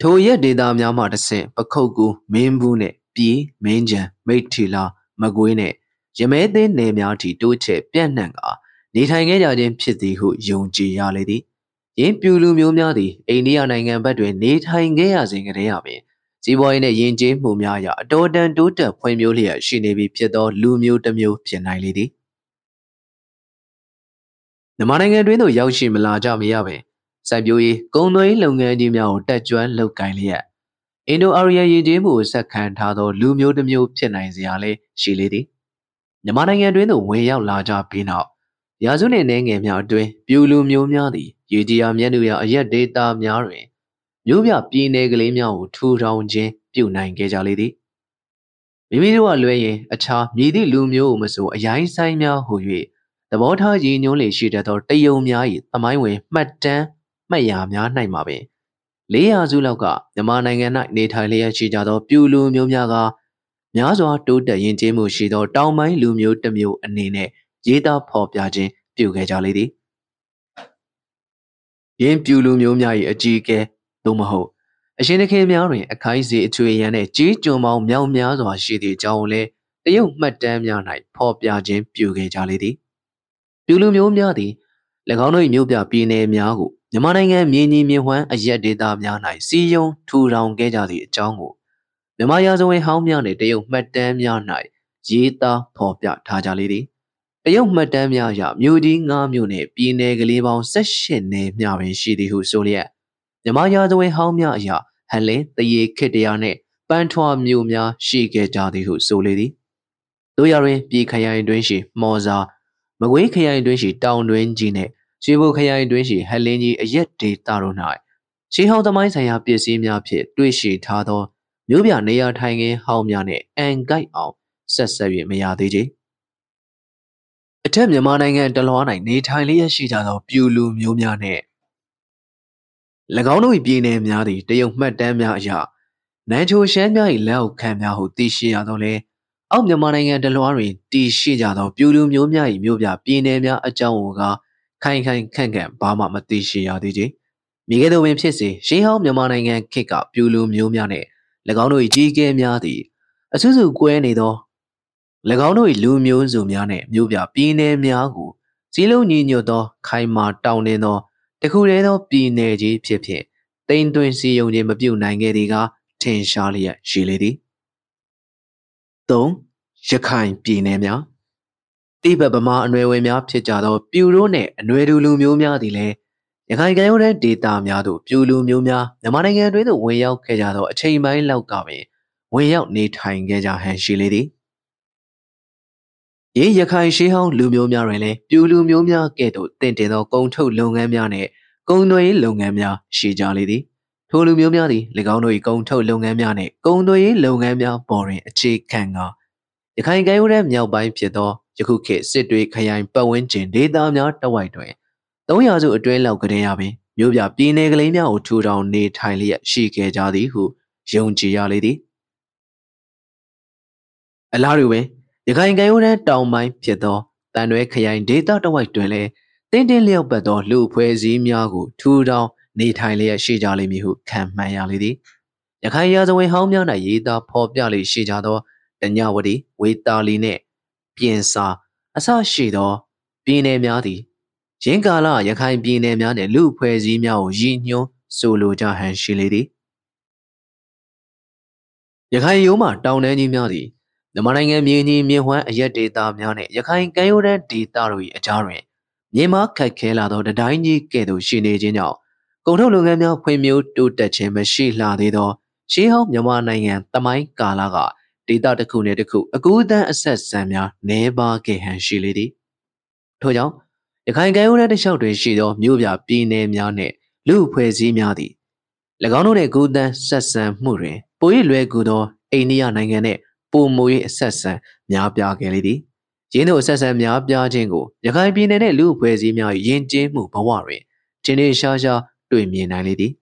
S2: ထိုရက်ဒေသများမှတဆင့်ပခုတ်ကူမင်းဘူးနှင့်ပြည်မင်းကြံမိတ်ထီလာမကွေးနှင့်ရမဲသိန်းနယ်များထိတိုးချဲ့ပြန့်နှံ့ကာနေထိုင်ခဲ့ကြခြင်းဖြစ်သည်ဟုယုံကြည်ရလေသည်ယင်းပြူလူမျိုးများသည်အိန္ဒိယနိုင်ငံဘက်တွင်နေထိုင်ခဲ့ရစဉ်ကတည်းကပင်စီးပွားရေးနှင့်ယဉ်ကျေးမှုများအရအတော်တန်တိုးတက်ဖွံ့ဖြိုးလျက်ရှိနေပြီဖြစ်သောလူမျိုးတစ်မျိုးဖြစ်နိုင်လေသည်မြန်မာနိုင်ငံတွင်သို့ရောက်ရှိမလာကြမရပင် စိုက်ပျိုးရေးကုန်သွယ်ရေးလုပ်ငန်းကြီးများကိုတက်ကြွလုပ်ကိုင်လျက်အင်ဒိုအာရီယယဉ်ကျေးမှုကိုဆက်ခံထားသောလူမျိုးတစ်မျိုးဖြစ်နိုင်စရာလည်းရှိလေသည်မြန်မာနိုင်ငံတွင်သို့ဝင်ရောက်လာကြပြီးနောက်ရာစုနှင့်နေငယ်များအတွင်းပြူလူမျိုးများသည်ရေကြီးရာမြတ်နုရာအရက်ဒေတာများတွင်မြို့ပြပြည်နယ်ကလေးများကိုထူထောင်ခြင်းပြုနိုင်ခဲ့ကြလေသည်မိမိတို့ကလွဲရင်အခြားမြည်သည့်လူမျိုးကိုမဆိုအရင်ဆိုင်များဟူ၍သဘောထားရည်ညွှန်းလေရှိတတ်သောတယုံများ၏သမိုင်းဝင်မှတ်တမ်း မှတ်ရာများ၌မှာပင်400စုလောက်ကမြန်မာနိုင်ငံ၌နေထိုင်လျက်ရှိကြသောပြူလူမျိုးများကများစွာတိုးတက်ရင်ကျေးမှုရှိသောတောင်ပိုင်းလူမျိုးတစ်မျိုးအနေနဲ့ရေးသားဖော်ပြခြင်းပြုခဲ့ကြလေသည်ယင်းပြူလူမျိုးများ၏အကြီးအကဲသို့မဟုတ်အရှင်သခင်များတွင်အခိုင်စီအချွေရန်နှင့်ကြီးကျွံပေါင်းမြောက်များစွာရှိသည့်အကြောင်းကိုလည်းတရုတ်မှတ်တမ်းများ၌ဖော်ပြခြင်းပြုခဲ့ကြလေသည်ပြူလူမျိုးများသည်၎င်းတို့၏မြို့ပြပြည်နယ်များကို မြန်မာနိုင်ငံမြေကြီးမြေဝမ်းအရက်ဒေသများ၌စီယုံထူထောင်ခဲ့ကြသည့်အကြောင်းကိုမြန်မာရာဇဝင်ဟောင်းများနှင့်တရုတ်မှတ်တမ်းများ၌ရေးသားဖော်ပြထားကြလေသည်တရုတ်မှတ်တမ်းများအရမြို့ကြီး၅မြို့နှင့်ပြည်နယ်ကလေးပေါင်း၁၈နယ်မျှပင်ရှိသည်ဟုဆိုလျက်မြမရာဇဝင်ဟောင်းများအရာဟန်လင်းတရေခစ်တရားနှင့်ပန်းထွားမြို့များရှိခဲ့ကြသည်ဟုဆိုလေသည်တို့ရတွင်ပြည်ခရိုင်တွင်ရှိမော်စာမကွေးခရိုင်တွင်ရှိတောင်တွင်ကြီးနှင့် ရွှေဘိုခရိုင်တွင်ရှိဟန်လင်းကြီးအရက်ဒေတာတို့၌ရှေးဟောင်းသမိုင်းဆိုင်ရာပစ္စည်းများဖြင့်တွေ့ရှိထားသောမြို့ပြနေရာထိုင်ခင်းဟောင်းများနှင့်အန်ကိုက်အောင်ဆက်ဆက်၍မရသေးချေအထက်မြန်မာနိုင်ငံတလွှား၌နေထိုင်လျက်ရှိကြသောပြူလူမျိုးများနှင့်၎င်းတို့၏ပြည်နယ်များသည်တရုတ်မှတ်တမ်းများအရနန်ချိုရှမ်းများ၏လက်အောက်ခံများဟုသိရှိရသောလေအောက်မြန်မာနိုင်ငံတလွှားတွင်တည်ရှိကြသောပြူလူမျိုးများ၏မြို့ပြပြည်နယ်များအကြောင်းကိုက ခိုင်ခိုင်ခန့်ခန့်ဘာမှမသိရှိရသေးချေမိခဲ့သောပင်ဖြစ်စေရှေးဟောင်းမြန်မာနိုင်ငံခေတ်ကပြူလူမျိုးများနှင့်၎င်းတို့၏ကြီးကဲများသည်အဆူဆူကွဲနေသော၎င်းတို့၏လူမျိုးစုများနှင့်မြို့ပြပြည်နယ်များကိုစီးလုံးညီညွတ်သော ခိုင်မာတောင်းတင်းသောတခုတည်းသောပြည်နယ်ကြီးဖြစ်ဖြစ်တိမ်သွင်းစီယုံခြင်းမပြုတ်နိုင်ခဲ့သည်ကထင်ရှားလျက်ရှိလေသည်၃ရခိုင်ပြည်နယ်များ တိဘက်ဗမာအနွယ်ဝင်များဖြစ်ကြသောပြူရိုးနှင့်အနွယ်တူလူမျိုးများသည်လည်းရခိုင်ကမ်းရိုးတန်းဒေသများသို့ပြူလူမျိုးများမြန်မာနိုင်ငံတွင်သို့ဝင်ရောက်ခဲ့ကြသောအချိန်ပိုင်းလောက်ကပင်ဝင်ရောက်နေထိုင်ခဲ့ကြဟန်ရှိလေသည်ရင်းရခိုင်ရှေးဟောင်းလူမျိုးများတွင်လည်းပြူလူမျိုးများကဲ့သို့တင့်တယ်သောကုန်းထုတ်လုပ်ငန်းများနှင့်ကုန်းသွေးလုပ်ငန်းများရှိကြလေသည်ထိုလူမျိုးများသည်၎င်းတို့၏ကုန်းထုတ်လုပ်ငန်းများနှင့်ကုန်းသွေးလုပ်ငန်းများပေါ်တွင်အခြေခံကာ ရခိုင်ကမ်းရိုးတန်းမြောက်ပိုင်းဖြစ်သောယခုခေတ်စစ်တွေခရိုင်ပတ်ဝန်းကျင်ဒေသများတဝိုက်တွင်300စုအတွင်းလောက်ကတည်းကပင်မြို့ပြပြည်နယ်ကလေးများကိုထူထောင်နေထိုင်လျက်ရှိခဲ့ကြသည်ဟုယုံကြည်ရလေသည်အလားတူပင်ရခိုင်ကမ်းရိုးတန်းတောင်ပိုင်းဖြစ်သောတန်ရွဲခရိုင်ဒေသတဝိုက်တွင်လည်းတင်းတင်းလျောက်ပတ်သောလူဖွဲ့စည်းများကိုထူထောင်နေထိုင်လျက်ရှိကြလိမ့်မည်ဟုခံမှန်းရလေသည်ရခိုင်ရာဇဝင်ဟောင်းများ၌ရေးသားဖော်ပြလေရှိကြသော တညဝတီဝေတာလီနှင့်ပြင်စာအဆရှိသောပြည်နယ်များသည်ရင်းကာလရခိုင်ပြည်နယ်များနှင့်လူဖွဲ့စည်းများကိုရည်ညွှန်းဆိုလိုကြဟန်ရှိလေသည်ရခိုင်ရိုးမှတောင်တန်းကြီးများသည်မြန်မာနိုင်ငံမြေကြီးမြေဝမ်းအရက်ဒေသများနှင့်ရခိုင်ကမ်းရိုးတန်းဒေသတို့၏အကြားတွင်မြေမခတ်ခဲလာသောတတိုင်းကြီးကဲ့သို့ရှိနေခြင်းကြောင့်ကုန်ထုတ်လုပ်ငန်းများဖွံ့ဖြိုးတိုးတက်ခြင်းမရှိလှသေးသောရှေးဟောင်းမြန်မာနိုင်ငံတမိုင်းကာလက ဒေသတစ်ခုနှင့်တစ်ခုအကူအသန်းအဆက်ဆံများနှဲပါခဲ့ဟန်ရှိလေသည်ထို့ကြောင့်ရခိုင်ကမ်းရိုးတန်းတစ်လျှောက်တွင်ရှိသောမြို့ပြပြည်နယ်များနှင့်လူအဖွဲ့အစည်းများသည်၎င်းတို့နှင့်ကူးတန်းဆက်ဆံမှုတွင်ပို၍လွယ်ကူသောအိန္ဒိယနိုင်ငံနှင့်ပုံမူ၍အဆက်ဆံများပြားခဲ့လေသည်ရင်းတို့အဆက်ဆံများပြားခြင်းကိုရခိုင်ပြည်နယ်နှင့်လူအဖွဲ့အစည်းများ၏ယဉ်ကျေးမှုဘဝတွင်ခြေနေရှားရှားတွေ့မြင်နိုင်လေသည်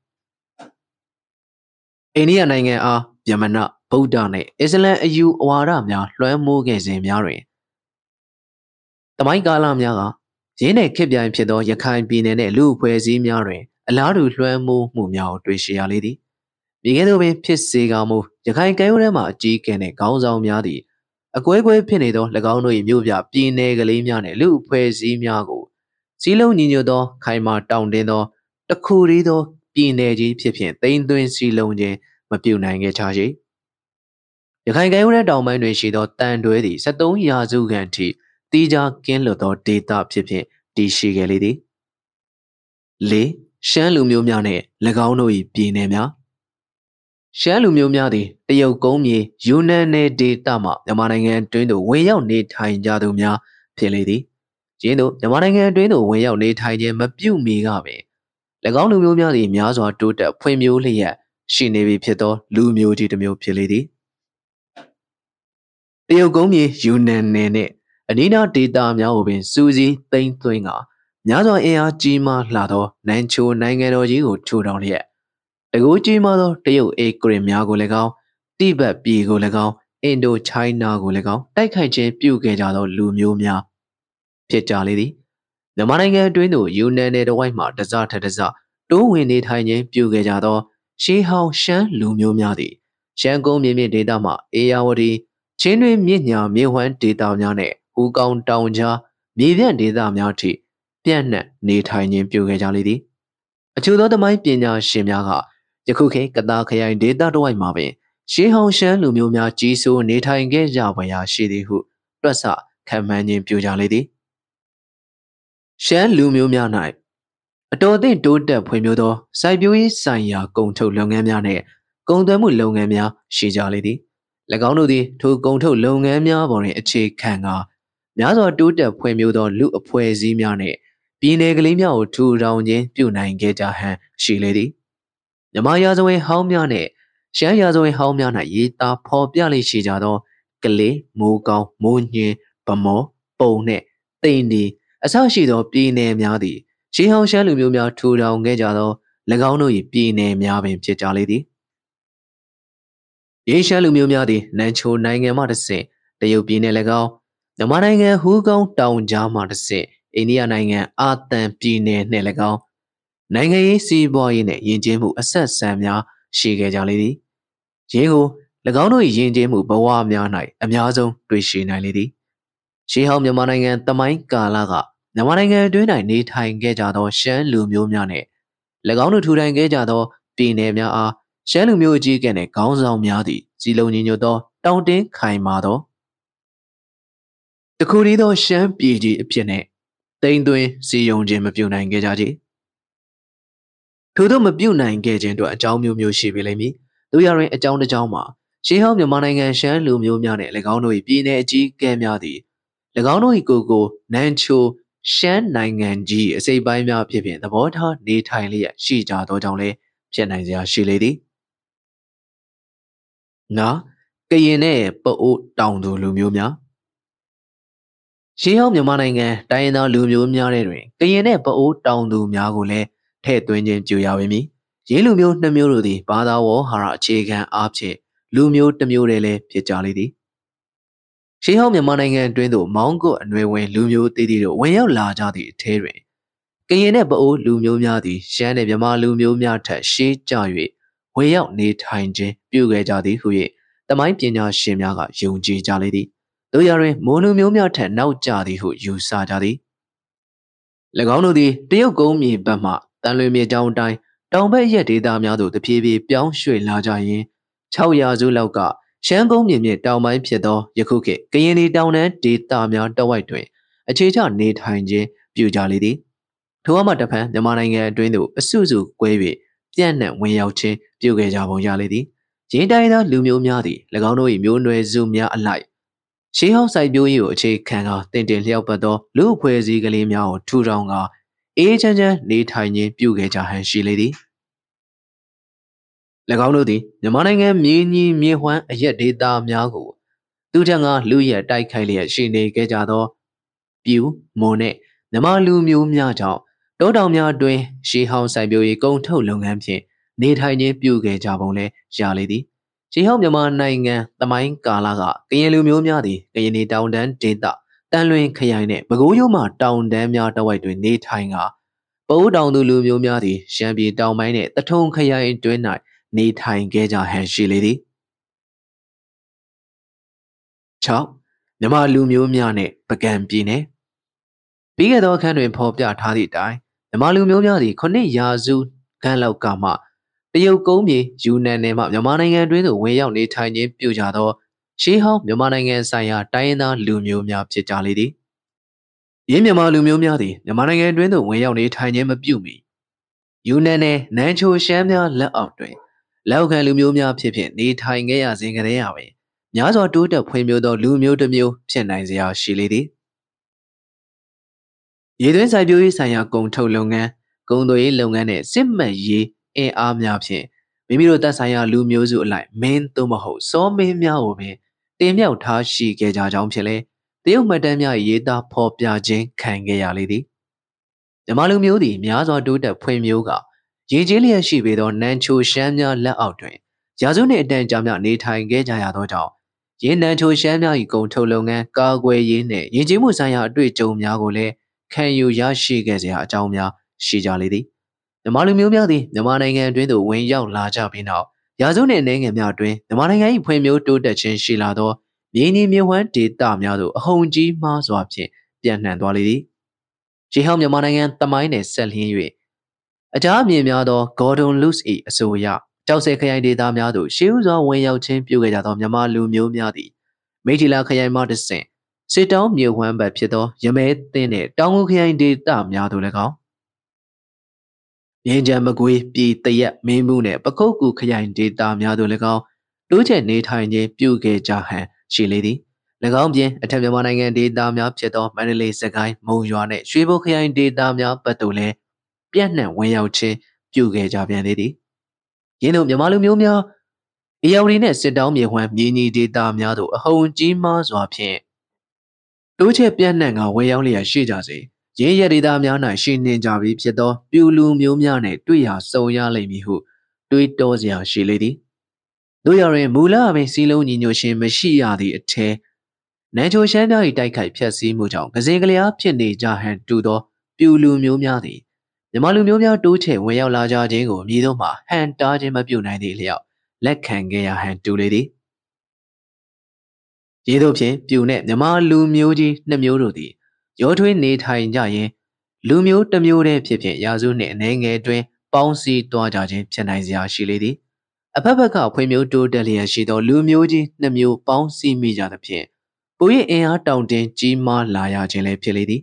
S2: အိန္ဒိယနိုင်ငံအားယမန ဗုဒ္ဓနှင့်အစ္စလမ်အယူအဝါဒများလွှမ်းမိုးခဲ့စဉ်များတွင်တမိုင်းကာလများကရင်းနှင့်ခစ်ပြိုင်ဖြစ်သောရခိုင်ပြည်နယ်နှင့်လူအဖွဲ့အစည်းများတွင်အလားတူလွှမ်းမိုးမှုများကိုတွေ့ရှိရလေသည်မြေကဲ့သို့ပင်ဖြစ်စေကမူရခိုင်ကမ်းရိုးတန်းမှအကြီးကဲတဲ့ခေါင်းဆောင်များသည်အကွဲကွဲဖြစ်နေသော၎င်းတို့၏မြို့ပြပြည်နယ်ကလေးများနှင့်လူအဖွဲ့အစည်းများကိုစီးလုံးညီညွတ်သော ခိုင်မာတောင့်တင်းသောတခုတည်းသောပြည်နယ်ကြီးဖြစ်ဖြင့်တိမ်သွင်းစီလုံးခြင်းမပြုနိုင်ခဲ့ချေ ရခိုင်ကမ်းရိုးတန်းတောင်ပိုင်းတွင်ရှိသောတန်တွဲသည်73ရာစုခန့်ထိတီးခြားကင်းလွတ်သောဒေသဖြစ်ဖြင့်တည်ရှိခဲ့လေသည်၄ရှမ်းလူမျိုးများနှင့်၎င်းတို့၏ပြည်နယ်များရှမ်းလူမျိုးများသည်တရုတ်ကုန်းမြေယူနန်နယ်ဒေသမှမြန်မာနိုင်ငံတွင်းသို့ဝင်ရောက်နေထိုင်ကြသူများဖြစ်လေသည်။ကျင်းသို့မြန်မာနိုင်ငံတွင်းသို့ဝင်ရောက်နေထိုင်ခြင်းမပြုမီကပင်၎င်းလူမျိုးများသည်များစွာတိုးတက်ဖွံ့ဖြိုးလျက်ရှိနေပြီဖြစ်သောလူမျိုးကြီးတစ်မျိုးဖြစ်လေသည်။ တရုတ်ကုန်းမြေယူနန်နယ်နှင့်အနီးနားဒေသများကိုပင်စူးစီးသိမ်းသွင်းကများစွာအင်အားကြီးမားလာသောနန်ချိုနိုင်ငံတော်ကြီးကိုထူထောင်လျက်တကူကြီးမားသောတရုတ်အေကရင်များကိုလည်းကောင်းတိဘက်ပြည်ကိုလည်းကောင်းအင်ဒိုချိုင်းနာကိုလည်းကောင်းတိုက်ခိုက်ခြင်းပြုခဲ့ကြသောလူမျိုးများဖြစ်ကြလေသည်မြန်မာနိုင်ငံအတွင်းသို့ယူနန်နယ်တဝိုက်မှတစထတစတိုးဝင်နေထိုင်ခြင်းပြုခဲ့ကြသောရှေးဟောင်းရှမ်းလူမျိုးများသည်ရှမ်းကုန်းမြင့်မြင့်ဒေသမှအေယာဝတီ ချင်းတွင်မြင့်ညာမြေဝမ်းဒေသများနှင့်ဟူကောင်တောင်ကြားမြေပြန့်ဒေသများထိပြန့်နှံ့နေထိုင်ခြင်းပြုခဲ့ကြလေသည်အချို့သောသမိုင်းပညာရှင်များကယခုခေတ်ကတားခရိုင်ဒေသတစ်ဝိုက်မှာပင်ရှေးဟောင်းရှမ်းလူမျိုးများကြီးစိုးနေထိုင်ခဲ့ကြပါရာရှိသည်ဟုတွက်ဆခံမှန်းခြင်းပြုကြလေသည်ရှမ်းလူမျိုးများ၌အတော်သင့်တိုးတက်ဖွံ့ဖြိုးသောစိုက်ပျိုးရေးဆိုင်ရာကုန်ထုတ်လုပ်ငန်းများနှင့်ကုန်သွယ်မှုလုပ်ငန်းများရှိကြလေသည်၎ င်းတို့သည်ထိုကုန်ထုတ်လုပ်ငန်းများပေါ်တွင်အခြေခံကာများစွာတိုးတက်ဖွံ့ဖြိုးသောလူအဖွဲ့အစည်းများနှင့်ပြည်내ကလေးများကိုထူထောင်ခြင်းပြုနိုင်ခဲ့ကြဟန်ရှိလေသည်မြမရာဇဝင်ဟောင်းများနဲ့ရှမ်းရာဇဝင်ဟောင်းများ၌ရေးသားဖော်ပြလေရှိကြသောကလေးမိုးကောင်းမိုးညင်းဗမောပုံနှင့်တိန်ဒီအဆရှိသောပြည်နယ်များသည်ရှေးဟောင်းရှမ်းလူမျိုးများထူထောင်ခဲ့ကြသော၎င်းတို့၏ပြည်နယ်များပင်ဖြစ်ကြလေသည် ရေရှမ်းလူမျိုးများသည်နန်ချိုနိုင်ငံမှတစ်ဆင့်တရုတ်ပြည်နယ်၎င်းမြန်မာနိုင်ငံဟူးကောင်းတောင်ကြားမှတစ်ဆင့်အိန္ဒိယနိုင်ငံအာသံပြည်နယ်နှင့်၎င်းနိုင်ငံရေးစီးပွားရေးနှင့်ယဉ်ကျေးမှုအဆက်ဆံများရှိခဲ့ကြလေသည်။ယင်းကို၎င်းတို့၏ယဉ်ကျေးမှုဘဝများ၌အများဆုံးတွေ့ရှိနိုင်လေသည်။ရှေးဟောင်းမြန်မာနိုင်ငံတမိုင်းကာလကမြန်မာနိုင်ငံအတွင်း၌နေထိုင်ခဲ့ကြသောရှမ်းလူမျိုးများနှင့်၎င်းတို့ထူထောင်ခဲ့ကြသောပြည်နယ်များအား ရှမ်းလူမျိုးအကြီးအကဲနှင့်ခေါင်းဆောင်များသည်စီလုံးညီညွတ်သောတောင်တင်းခိုင်မာသောတခုတည်းသောရှမ်းပြည်ကြီးအဖြစ်နှင့်တိမ်သွင်းစီယုံခြင်းမပြုနိုင်ခဲ့ကြကြထို့သောမပြုနိုင်ခဲ့ခြင်းတို့အကြောင်းမျိုးမျိုးရှိပေလိမ့်မည်တို့ရရင်အကြောင်းတစ်ကြောင်းမှာရှေးဟောင်းမြန်မာနိုင်ငံရှမ်းလူမျိုးများနှင့်၎င်းတို့၏ပြည်내အကြီးအကဲများသည်၎င်းတို့၏ကိုကိုနန်ချိုရှမ်းနိုင်ငံကြီးအစိပ်ပိုင်းများဖြစ်ဖြင့်သဘောထားနေထိုင်လျက်ရှိကြသောကြောင့်လည်းဖြစ်နိုင်စရာရှိလေသည် ငါကရင်နဲ့ပအိုးတောင်သူလူမျိုးများရှေးဟောင်းမြန်မာနိုင်ငံတိုင်းရင်းသားလူမျိုးများတဲ့တွင်ကရင်နဲ့ပအိုးတောင်သူများကိုလည်းထည့်သွင်းခြင်းပြုရပါမည်။ရင်းလူမျိုးနှစ်မျိုးတို့သည်ဘာသာဝေါ်ဟာရအခြေခံအားဖြင့်လူမျိုးတစ်မျိုးတည်းလည်းဖြစ်ကြလေသည်။ရှေးဟောင်းမြန်မာနိုင်ငံအတွင်းသို့မောင်းကုတ်အနွယ်ဝင်လူမျိုးတည်တည်တို့ဝင်ရောက်လာကြသည့်အထဲတွင်ကရင်နဲ့ပအိုးလူမျိုးများသည်ရှမ်းနဲ့မြန်မာလူမျိုးများထက်ရှေးကြ၍ ဝေရောက်နေထိုင်ခြင်းပြုခဲ့ကြသည်ဟု၍တမိုင်းပညာရှင်များကယုံကြည်ကြလေသည်တို့ရတွင်မိုးလူမျိုးများထက်နောက်ကျသည်ဟုယူဆကြသည်၎င်းတို့သည်တရုတ်ကုန်းမြေဘက်မှတန်လွင်မြေကြောင်းတိုင်းတောင်ဘက်ရက်ဒေသများသို့တဖြည်းဖြည်းပြောင်းရွှေ့လာကြရင်း600စုလောက်ကရှမ်းကုန်းမြေမြင့်တောင်ပိုင်းဖြစ်သောယခုခေတ်ကရင်ပြည်တောင်တန်းဒေသများတဝိုက်တွင် အခြေချနေထိုင်ခြင်းပြုကြလေသည်ထို့အမှတဖန်မြန်မာနိုင်ငံအတွင်းသို့အစုစုကွဲ၍ ပြန့်နှံ့ဝင်ရောက်ခြင်းပြုခဲ့ကြပုံရလေသည်ရင်းတိုင်းသောလူမျိုးများသည်၎င်းတို့၏မျိုးနွယ်စုများအလိုက်ရှေးဟောင်းစိုက်ပျိုးရေးကိုအခြေခံကာတင်တင်လျှောက်ပတ်သောလူအဖွဲ့အစည်းကလေးများကိုထူထောင်ကာအေးချမ်းချမ်းနေထိုင်ခြင်းပြုခဲ့ကြဟန်ရှိလေသည်၎င်းတို့သည်မြန်မာနိုင်ငံမြေကြီးမြေဝမ်းအရက်ဒေသများကိုသူထံကလူရက်တိုက်ခိုက်လျက်ရှိနေခဲ့ကြသောပြူမွန်နှင့်မြမလူမျိုးများကြောင့် တောတောင်များအတွင်းရှေးဟောင်းစိုက်ပျိုးရေးကုန်ထုတ်လုပ်ငန်းဖြင့်နေထိုင်ခြင်းပြုခဲ့ကြပုံလဲရလေသည်ရှေးဟောင်းမြန်မာနိုင်ငံသမိုင်းကာလကကရင်လူမျိုးများသည်ကရင်နေတောင်တန်းဒေသတန်လွင်ခရိုင်နှင့်ပဲခူးရိုးမှတောင်တန်းများတဝိုက်တွင်နေထိုင်ကပိုးတောင်သူလူမျိုးများသည်ရှမ်းပြည်တောင်ပိုင်းနှင့်တထုံခရိုင်တွင်၌နေထိုင်ခဲ့ကြဟန်ရှိလေသည်6မြမလူမျိုးများနှင့်ပကံပြည်နယ်ပြီးခဲ့သောအခန်းတွင်ဖော်ပြထားသည့်အတိုင်း မြမလူမျိုးများသည်ခုနှစ်ရာစုခန်းလောက်ကမှတရုတ်ကုန်းမြေယူနန်နယ်မှမြန်မာနိုင်ငံတွင်သို့ဝင်ရောက်နေထိုင်ခြင်းပြုကြသောရှေးဟောင်းမြန်မာနိုင်ငံဆိုင်ရာတိုင်းရင်းသားလူမျိုးများဖြစ်ကြလေသည်။ယင်းမြန်မာလူမျိုးများသည်မြန်မာနိုင်ငံတွင်သို့ဝင်ရောက်နေထိုင်ခြင်းမပြုမီယူနန်နယ်နန်းချိုရှမ်းများလက်အောက်တွင်လက်ခံလူမျိုးများဖြစ်ဖြင့်နေထိုင်ခဲ့ရစဉ်ကတည်းကပင်များစွာတိုးတက်ဖွံ့ဖြိုးသောလူမျိုးတစ်မျိုးဖြစ်နိုင်စရာရှိလေသည်။ ရေသွင်းစိုက်ပျိုးရေးဆိုင်ရာကုန်ထုတ်လုပ်ငန်း၊ကုန်သွယ်ရေးလုပ်ငန်းနဲ့စစ်မှတ်ရေးအင်အားများဖြင့်မိမိတို့တပ်ဆိုင်ရာလူမျိုးစုအလိုက်မင်းသို့မဟုတ်စောမင်းများကိုပင်တင်မြှောက်ထားရှိခဲ့ကြကြောင်းဖြစ်လဲတရုတ်မှတ်တမ်းများရေးသားဖော်ပြခြင်းခံခဲ့ရလေသည်မြမလူမျိုးသည်များစွာတိုးတက်ဖွံ့ဖြိုးကရည်ကြီးလျက်ရှိပေသောနန်ချိုရှမ်းများလက်အောက်တွင်ရာစုနှင့်အတန်ကြာမြနေထိုင်ခဲ့ကြရသောကြောင့်ရင်းနန်ချိုရှမ်းများ၏ကုန်ထုတ်လုပ်ငန်းကာကွယ်ရေးနှင့်ရည်ကြီးမှုဆိုင်ရာအတွေ့အကြုံများကိုလည်း ခံယူရရှိခဲ့စရာအကြောင်းများရှိကြလေသည်မြန်မာလူမျိုးများသည်မြန်မာနိုင်ငံအတွင်းသို့ဝင်ရောက်လာကြပြီးနောက်ရာစုနှင့်နိုင်ငံများအတွင်းမြန်မာနိုင်ငံ၏ဖွံ့ဖြိုးတိုးတက်ခြင်းရှိလာသောမြေနီမြေဝမ်းဒေသများသို့အဟုန်ကြီးမားစွာဖြင့်ပြန့်နှံ့သွားလေသည်ရှေးဟောင်းမြန်မာနိုင်ငံတမိုင်းနယ်ဆက်လျင်း၍အကြအမြင်များသော Gordon Luce ၏အဆိုအရကြောက်စဲခရိုင်ဒေသများသို့ရှေးဥစွာဝင်ရောက်ခြင်းပြုခဲ့ကြသောမြန်မာလူမျိုးများသည်မိထီလာခရိုင်မှတဆင့် စစ်တောင်းမြေဝမ်းဘက်ဖြစ်သောရမဲသင်းနှင့်တောင်ငူခရိုင်ဒေသများသို့၎င်းမြင်းကြံမကွေးပြည်တရက်မင်းမှုနှင့်ပခုတ်ကူခရိုင်ဒေသများသို့၎င်းတိုးချဲ့နေထိုင်ခြင်းပြုခဲ့ကြဟန်ရှိလေသည်၎င်းပြင်အထက်မြန်မာနိုင်ငံဒေသများဖြစ်သောမန္တလေးစကိုင်းမုံရွာနှင့်ရွှေဘိုခရိုင်ဒေသများဘက်သို့လည်းပြန့်နှံ့ဝင်ရောက်ခြင်းပြုခဲ့ကြပြန်သေးသည်ယင်းတို့မြန်မာလူမျိုးများအေယော်ရီနှင့်စစ်တောင်းမြေဝမ်းမြေညီဒေသများသို့အဟုန်ကြီးမားစွာဖြင့် တိုးချဲ့ပြန့်နှံ့ကဝင်ရောက်လျက်ရှိကြစေရင်းရဒေတာများ၌ရှိနေကြပြီးဖြစ်သောပြူလူမျိုးများနှင့်တွေ့ရဆုံရလိမ့်မည်ဟုတွေးတောစရာရှိလေသည်တို့ရရင်မူလအပင်စီလုံးညီညွတ်ခြင်းမရှိရသည့်အထဲနန်ချိုရှမ်းများ၏တိုက်ခိုက်ဖျက်ဆီးမှုကြောင့်ကစင်ကလျားဖြစ်နေကြဟန်တူသောပြူလူမျိုးများသည်မြမလူမျိုးများတိုးချဲ့ဝင်ရောက်လာကြခြင်းကိုမြည်သောမှာဟန်တားခြင်းမပြုနိုင်သည့်အလျောက်လက်ခံခဲ့ရဟန်တူလေသည် ရေးတို့ဖြင့်ပြူနှင့်မြမလူမျိုးကြီးနှစ်မျိုးတို့သည်ရောထွေးနေထိုင်ကြရင်လူမျိုးတစ်မျိုးတည်းဖြစ်ဖြစ်ရာစုနှင့်အနေငယ်တွင်ပေါင်းစည်းသွားကြခြင်းဖြစ်နိုင်စရာရှိလေသည်အဖက်ဖက်ကဖွံ့ဖြိုးတိုးတက်လျက်ရှိသောလူမျိုးကြီးနှစ်မျိုးပေါင်းစည်းမိကြသဖြင့်ပို၍အင်အားတောင့်တင်းကြီးမားလာရခြင်းလည်းဖြစ်လေသည်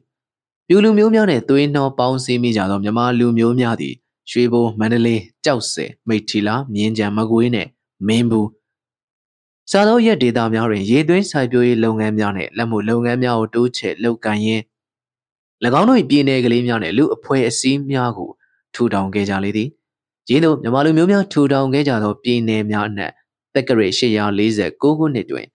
S2: ပြူလူမျိုးများနှင့်သွေးနှောပေါင်းစည်းမိကြသောမြမလူမျိုးများသည်ရွှေဘိုမန္တလေးကြောက်စဲမိထီလာမြင်းကြံမကွေးနှင့်မင်းဘူး စားသောရက်ဒေတာများတွင်ရေသွင်းစိုက်ပျိုးရေးလုပ်ငန်းများနှင့်လက်မှုလုပ်ငန်းများကိုတိုးချဲ့လုပ်ကိုင်ရင်း၎င်းတို့၏ပြည်내ကလေးများနှင့်လူအဖွဲ့အစည်းများကိုထူထောင်ခဲ့ကြလေသည်။ရင်းတို့မြန်မာလူမျိုးများထူထောင်ခဲ့ကြသောပြည်내များအနက်တက္ကရာ849ခုနှစ်တွင်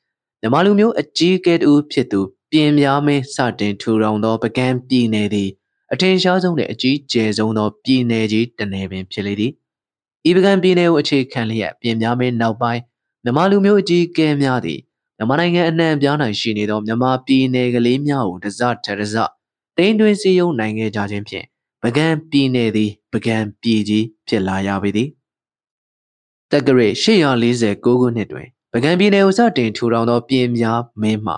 S2: မြန်မာလူမျိုးအကြီးအကဲတူဖြစ်သူပြင်များမင်းစတင်ထူထောင်သောပကံပြည်내သည်အထင်ရှားဆုံးနှင့်အကြီးကျယ်ဆုံးသောပြည်내ကြီးတစ်နယ်ပင်ဖြစ်လေသည်။ဤပကံပြည်내ကိုအခြေခံလျက်ပြင်များမင်းနောက်ပိုင်း မြန်မာလူမျိုးအကြီးအကဲများသည်မြန်မာနိုင်ငံအနှံ့အပြား၌ရှိနေသောမြန်မာပြည်နယ်ကလေးများကိုတစထရစတိန်တွင်စီယုံနိုင်ခဲ့ကြခြင်းဖြင့်ပကံပြည်နယ်သည်ပကံပြည်ကြီးဖြစ်လာရပေသည်တက္ကရာ849ခုနှစ်တွင်ပကံပြည်နယ်ကိုစတင်ထူထောင်သောပြည်များမင်းမှ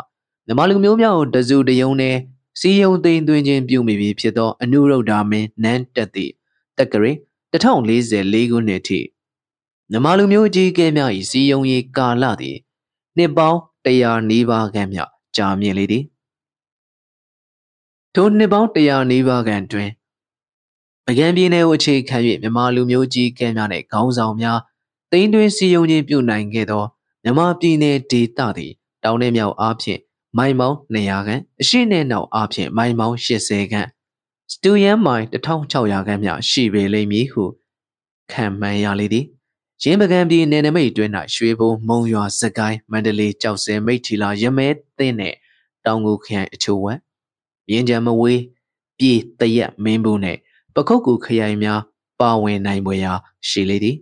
S2: မြန်မာလူမျိုးများကိုတစုတယုံနှင့်စီယုံသိမ်းသွင်းခြင်းပြုမိပြီဖြစ်သောအနုရုဒ္ဓမင်းနန်းတက်သည့်တက္ကရာ1044ခုနှစ်ထိ မြန်မာလူမျိုးအကြီးအကဲများ၏စီယုံရေးကာလသည်နှစ်ပေါင်း100နီးပါးခန့်မြကြာမြင့်လေသည်ထိုနှစ်ပေါင်း100နီးပါးခန့်တွင်ပကံပြည်နယ်ကိုအခြေခံ၍မြန်မာလူမျိုးကြီးကဲများနှင့်ခေါင်းဆောင်များတိန်းတွင်းစီယုံခြင်းပြုနိုင်ခဲ့သောမြန်မာပြည်နယ်ဒေသသည်တောင်နှင့်မြောက်အားဖြင့်မိုင်ပေါင်း200ခန့်အရှိနှင့်နောက်အားဖြင့်မိုင်ပေါင်း80ခန့်စတူယန်မိုင်1600ခန့်မြရှိပေလိမ့်မည်ဟုခံမှန်းရလေသည် ရင်းပကံပြည်နယ်နိမိတ်တွင်၌ရွှေဘုံမုံရွာစကိုင်းမန္တလေးကြောက်စဲမိထီလာရမဲသင်းနှင့်တောင်ကိုခရိုင်အချို့ဝက်မြင်းကြံမဝေးပြည်တရက်မင်းဘူးနှင့်ပခုတ်ကူခရိုင်များပါဝင်နိုင်ပွဲရာရှိလေသည်